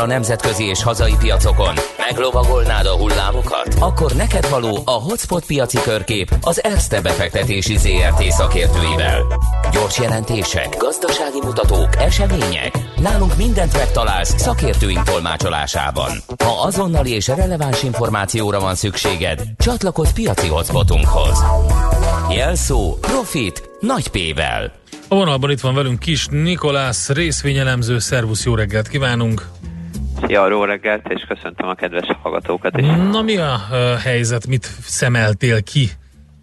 A nemzetközi és hazai piacokon? Meglovagolnád a hullámokat? Akkor neked való a Hotspot piaci körkép az Erste befektetési ZRT szakértőivel. Gyors jelentések, gazdasági mutatók, események. Nálunk mindent megtalálsz szakértőink tolmácsolásában. Ha azonnali és releváns információra van szükséged, csatlakozz piaci hotspotunkhoz. Jelszó Profit nagy P-vel. A vonalban itt van velünk Kis Nikolász, részvényelemző, szervusz, jó reggelt kívánunk! Szia, jó reggelt, és köszöntöm a kedves hallgatókat is. Na mi a uh, helyzet, mit szemeltél ki?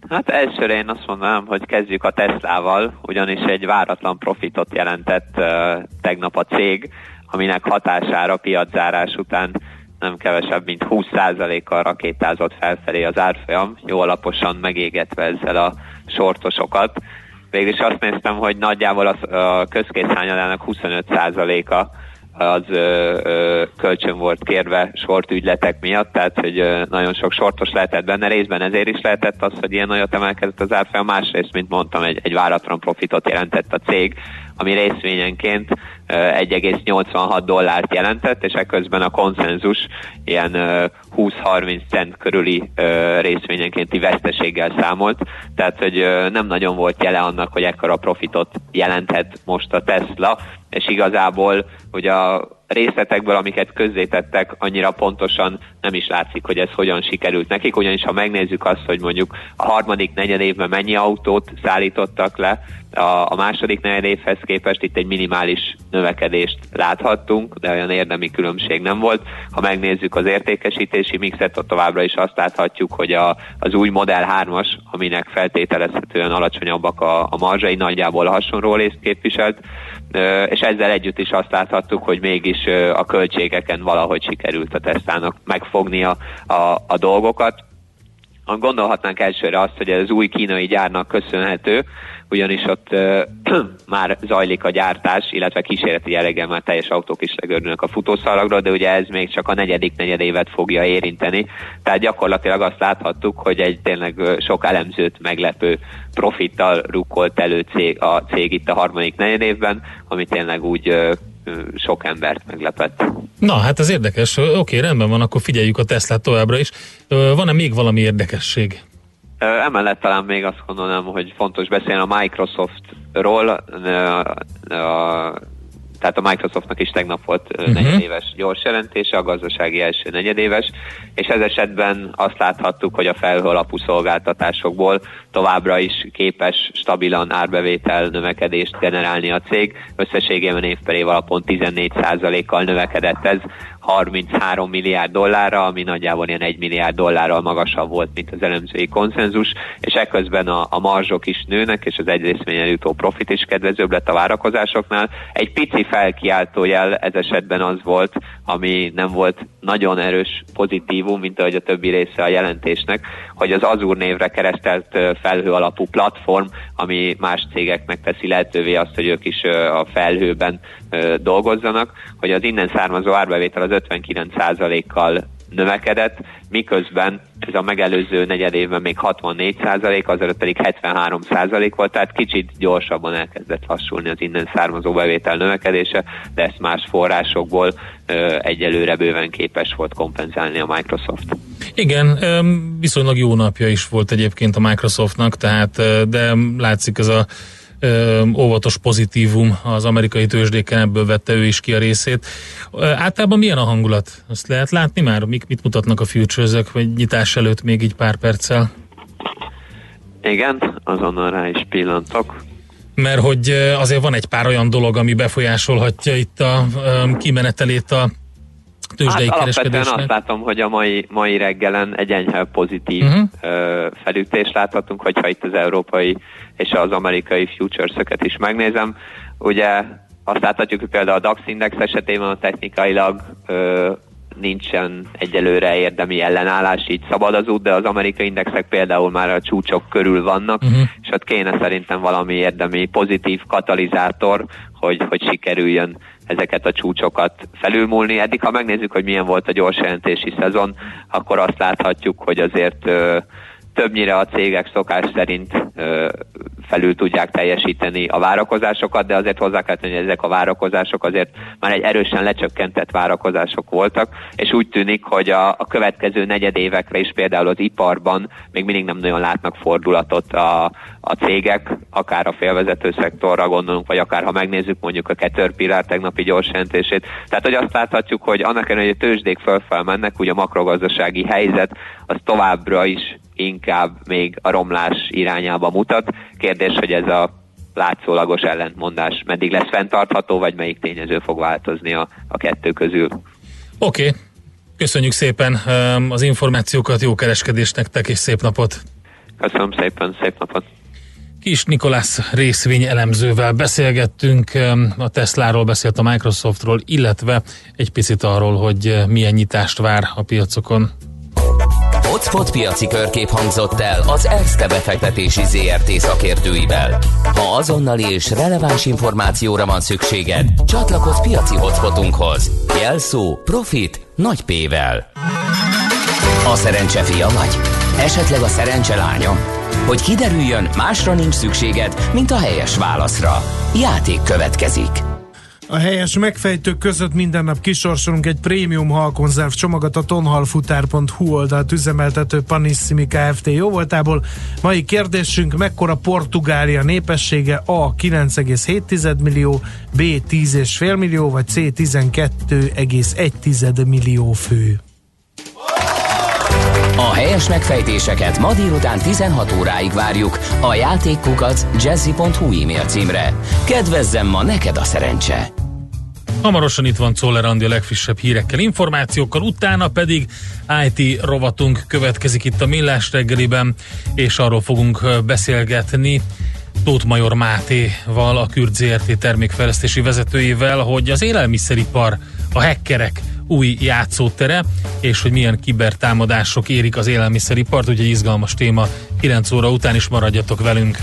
Hát elsőre én azt mondanám, hogy kezdjük a Teslával, ugyanis egy váratlan profitot jelentett uh, tegnap a cég, aminek hatására piaczárás után nem kevesebb, mint 20%-kal rakétázott felfelé az árfolyam, jó alaposan megégetve ezzel a sortosokat végül is azt néztem, hogy nagyjából a közkészhányadának 25%-a az ö, ö, kölcsön volt kérve sort ügyletek miatt, tehát hogy ö, nagyon sok sortos lehetett benne, részben ezért is lehetett az, hogy ilyen nagyot emelkedett az árfolyam, másrészt, mint mondtam, egy, egy váratlan profitot jelentett a cég, ami részvényenként 1,86 dollárt jelentett, és ekközben a konszenzus ilyen 20-30 cent körüli részvényenkénti veszteséggel számolt, tehát hogy nem nagyon volt jele annak, hogy ekkora profitot jelenthet most a Tesla, és igazából hogy a részletekből, amiket közzétettek, annyira pontosan nem is látszik, hogy ez hogyan sikerült nekik, ugyanis ha megnézzük azt, hogy mondjuk a harmadik negyed évben mennyi autót szállítottak le, a, a második negyed évhez képest itt egy minimális növekedést láthattunk, de olyan érdemi különbség nem volt. Ha megnézzük az értékesítési mixet, ott továbbra is azt láthatjuk, hogy a, az új Model 3-as, aminek feltételezhetően alacsonyabbak a, a marzsai, nagyjából hasonló részt képviselt, és ezzel együtt is azt láthattuk, hogy mégis a költségeken valahogy sikerült a Teslának megfogni a, a, a dolgokat. Gondolhatnánk elsőre azt, hogy ez az új kínai gyárnak köszönhető, ugyanis ott uh, már zajlik a gyártás, illetve kísérleti jelleggel már teljes autók is legörülnek a futószalagról, de ugye ez még csak a negyedik negyedévet fogja érinteni. Tehát gyakorlatilag azt láthattuk, hogy egy tényleg sok elemzőt meglepő profittal rukkolt elő cég, a cég itt a harmadik negyedévben, ami tényleg úgy uh, sok embert meglepett. Na, hát ez érdekes. Oké, rendben van, akkor figyeljük a Teslát továbbra is. Van-e még valami érdekesség? Emellett talán még azt gondolom, hogy fontos beszélni a Microsoftról, tehát a Microsoftnak is tegnap volt uh-huh. negyedéves gyors jelentése, a gazdasági első negyedéves, és ez esetben azt láthattuk, hogy a felhő alapú szolgáltatásokból továbbra is képes stabilan árbevétel növekedést generálni a cég. Összességében év per év alapon 14%-kal növekedett ez, 33 milliárd dollárra, ami nagyjából ilyen 1 milliárd dollárral magasabb volt, mint az elemzői konszenzus, és ekközben a, a marzsok is nőnek, és az egyrészményen jutó profit is kedvezőbb lett a várakozásoknál. Egy pici felkiáltójel ez esetben az volt, ami nem volt nagyon erős pozitívum, mint ahogy a többi része a jelentésnek, hogy az Azur névre keresztelt felhő alapú platform, ami más cégeknek teszi lehetővé azt, hogy ők is a felhőben dolgozzanak, hogy az innen származó árbevétel az 59%-kal növekedett, miközben ez a megelőző negyed évben még 64 százalék, az pedig 73 százalék volt, tehát kicsit gyorsabban elkezdett lassulni az innen származó bevétel növekedése, de ezt más forrásokból egyelőre bőven képes volt kompenzálni a Microsoft. Igen, viszonylag jó napja is volt egyébként a Microsoftnak, tehát de látszik ez a ö, óvatos pozitívum az amerikai tőzsdéken, ebből vette ő is ki a részét. Ö, általában milyen a hangulat? Azt lehet látni már? Mik, mit mutatnak a futures vagy nyitás előtt még így pár perccel? Igen, azonnal rá is pillantok. mert hogy azért van egy pár olyan dolog, ami befolyásolhatja itt a kimenetelét a tőzsdei hát alapvetően azt látom, hogy a mai, mai reggelen egy enyhe pozitív uh-huh. felütést láthatunk, hogyha itt az európai és az amerikai futures-öket is megnézem. Ugye azt láthatjuk, hogy például a DAX index esetében a technikailag ö, nincsen egyelőre érdemi ellenállás, így szabad az út, de az amerikai indexek például már a csúcsok körül vannak, uh-huh. és ott kéne szerintem valami érdemi pozitív katalizátor, hogy, hogy sikerüljön ezeket a csúcsokat felülmúlni. Eddig, ha megnézzük, hogy milyen volt a gyors jelentési szezon, akkor azt láthatjuk, hogy azért ö, többnyire a cégek szokás szerint ö, felül tudják teljesíteni a várakozásokat, de azért hozzá kell tenni, hogy ezek a várakozások azért már egy erősen lecsökkentett várakozások voltak, és úgy tűnik, hogy a, a következő negyedévekre is például az iparban még mindig nem nagyon látnak fordulatot a, a cégek, akár a félvezető szektorra gondolunk, vagy akár ha megnézzük mondjuk a Caterpillar tegnapi gyors jelentését. Tehát, hogy azt láthatjuk, hogy annak ellenére, hogy a tőzsdék fölfel mennek, ugye a makrogazdasági helyzet az továbbra is inkább még a romlás irányába mutat. Kérdés, hogy ez a látszólagos ellentmondás meddig lesz fenntartható, vagy melyik tényező fog változni a, a kettő közül. Oké, okay. köszönjük szépen um, az információkat, jó kereskedést nektek, és szép napot! Köszönöm szépen, szép napot! Kis Nikolász részvény elemzővel beszélgettünk, um, a Tesláról beszélt a Microsoftról, illetve egy picit arról, hogy milyen nyitást vár a piacokon. Hotspot piaci körkép hangzott el az ESZTE befektetési ZRT szakértőivel. Ha azonnali és releváns információra van szükséged, csatlakozz piaci hotspotunkhoz. Jelszó Profit nagy P-vel. A szerencse fia vagy? Esetleg a szerencse lánya? Hogy kiderüljön, másra nincs szükséged, mint a helyes válaszra. Játék következik. A helyes megfejtők között minden nap kisorsolunk egy prémium halkonzerv csomagot a tonhalfutár.hu oldalt üzemeltető Panissimi Kft. jóvoltából. Mai kérdésünk, mekkora Portugália népessége? A. 9,7 millió, B. 10,5 millió, vagy C. 12,1 millió fő. A helyes megfejtéseket ma délután 16 óráig várjuk a játékkukac jazzy.hu e-mail címre. Kedvezzem ma neked a szerencse! Hamarosan itt van Czoller Andi a legfrissebb hírekkel, információkkal, utána pedig IT rovatunk következik itt a Millás reggeliben, és arról fogunk beszélgetni Tóth Major Mátéval, a Kürt ZRT termékfejlesztési vezetőjével, hogy az élelmiszeripar, a hackerek új játszótere, és hogy milyen kibertámadások érik az élelmiszeripart, ugye izgalmas téma, 9 óra után is maradjatok velünk.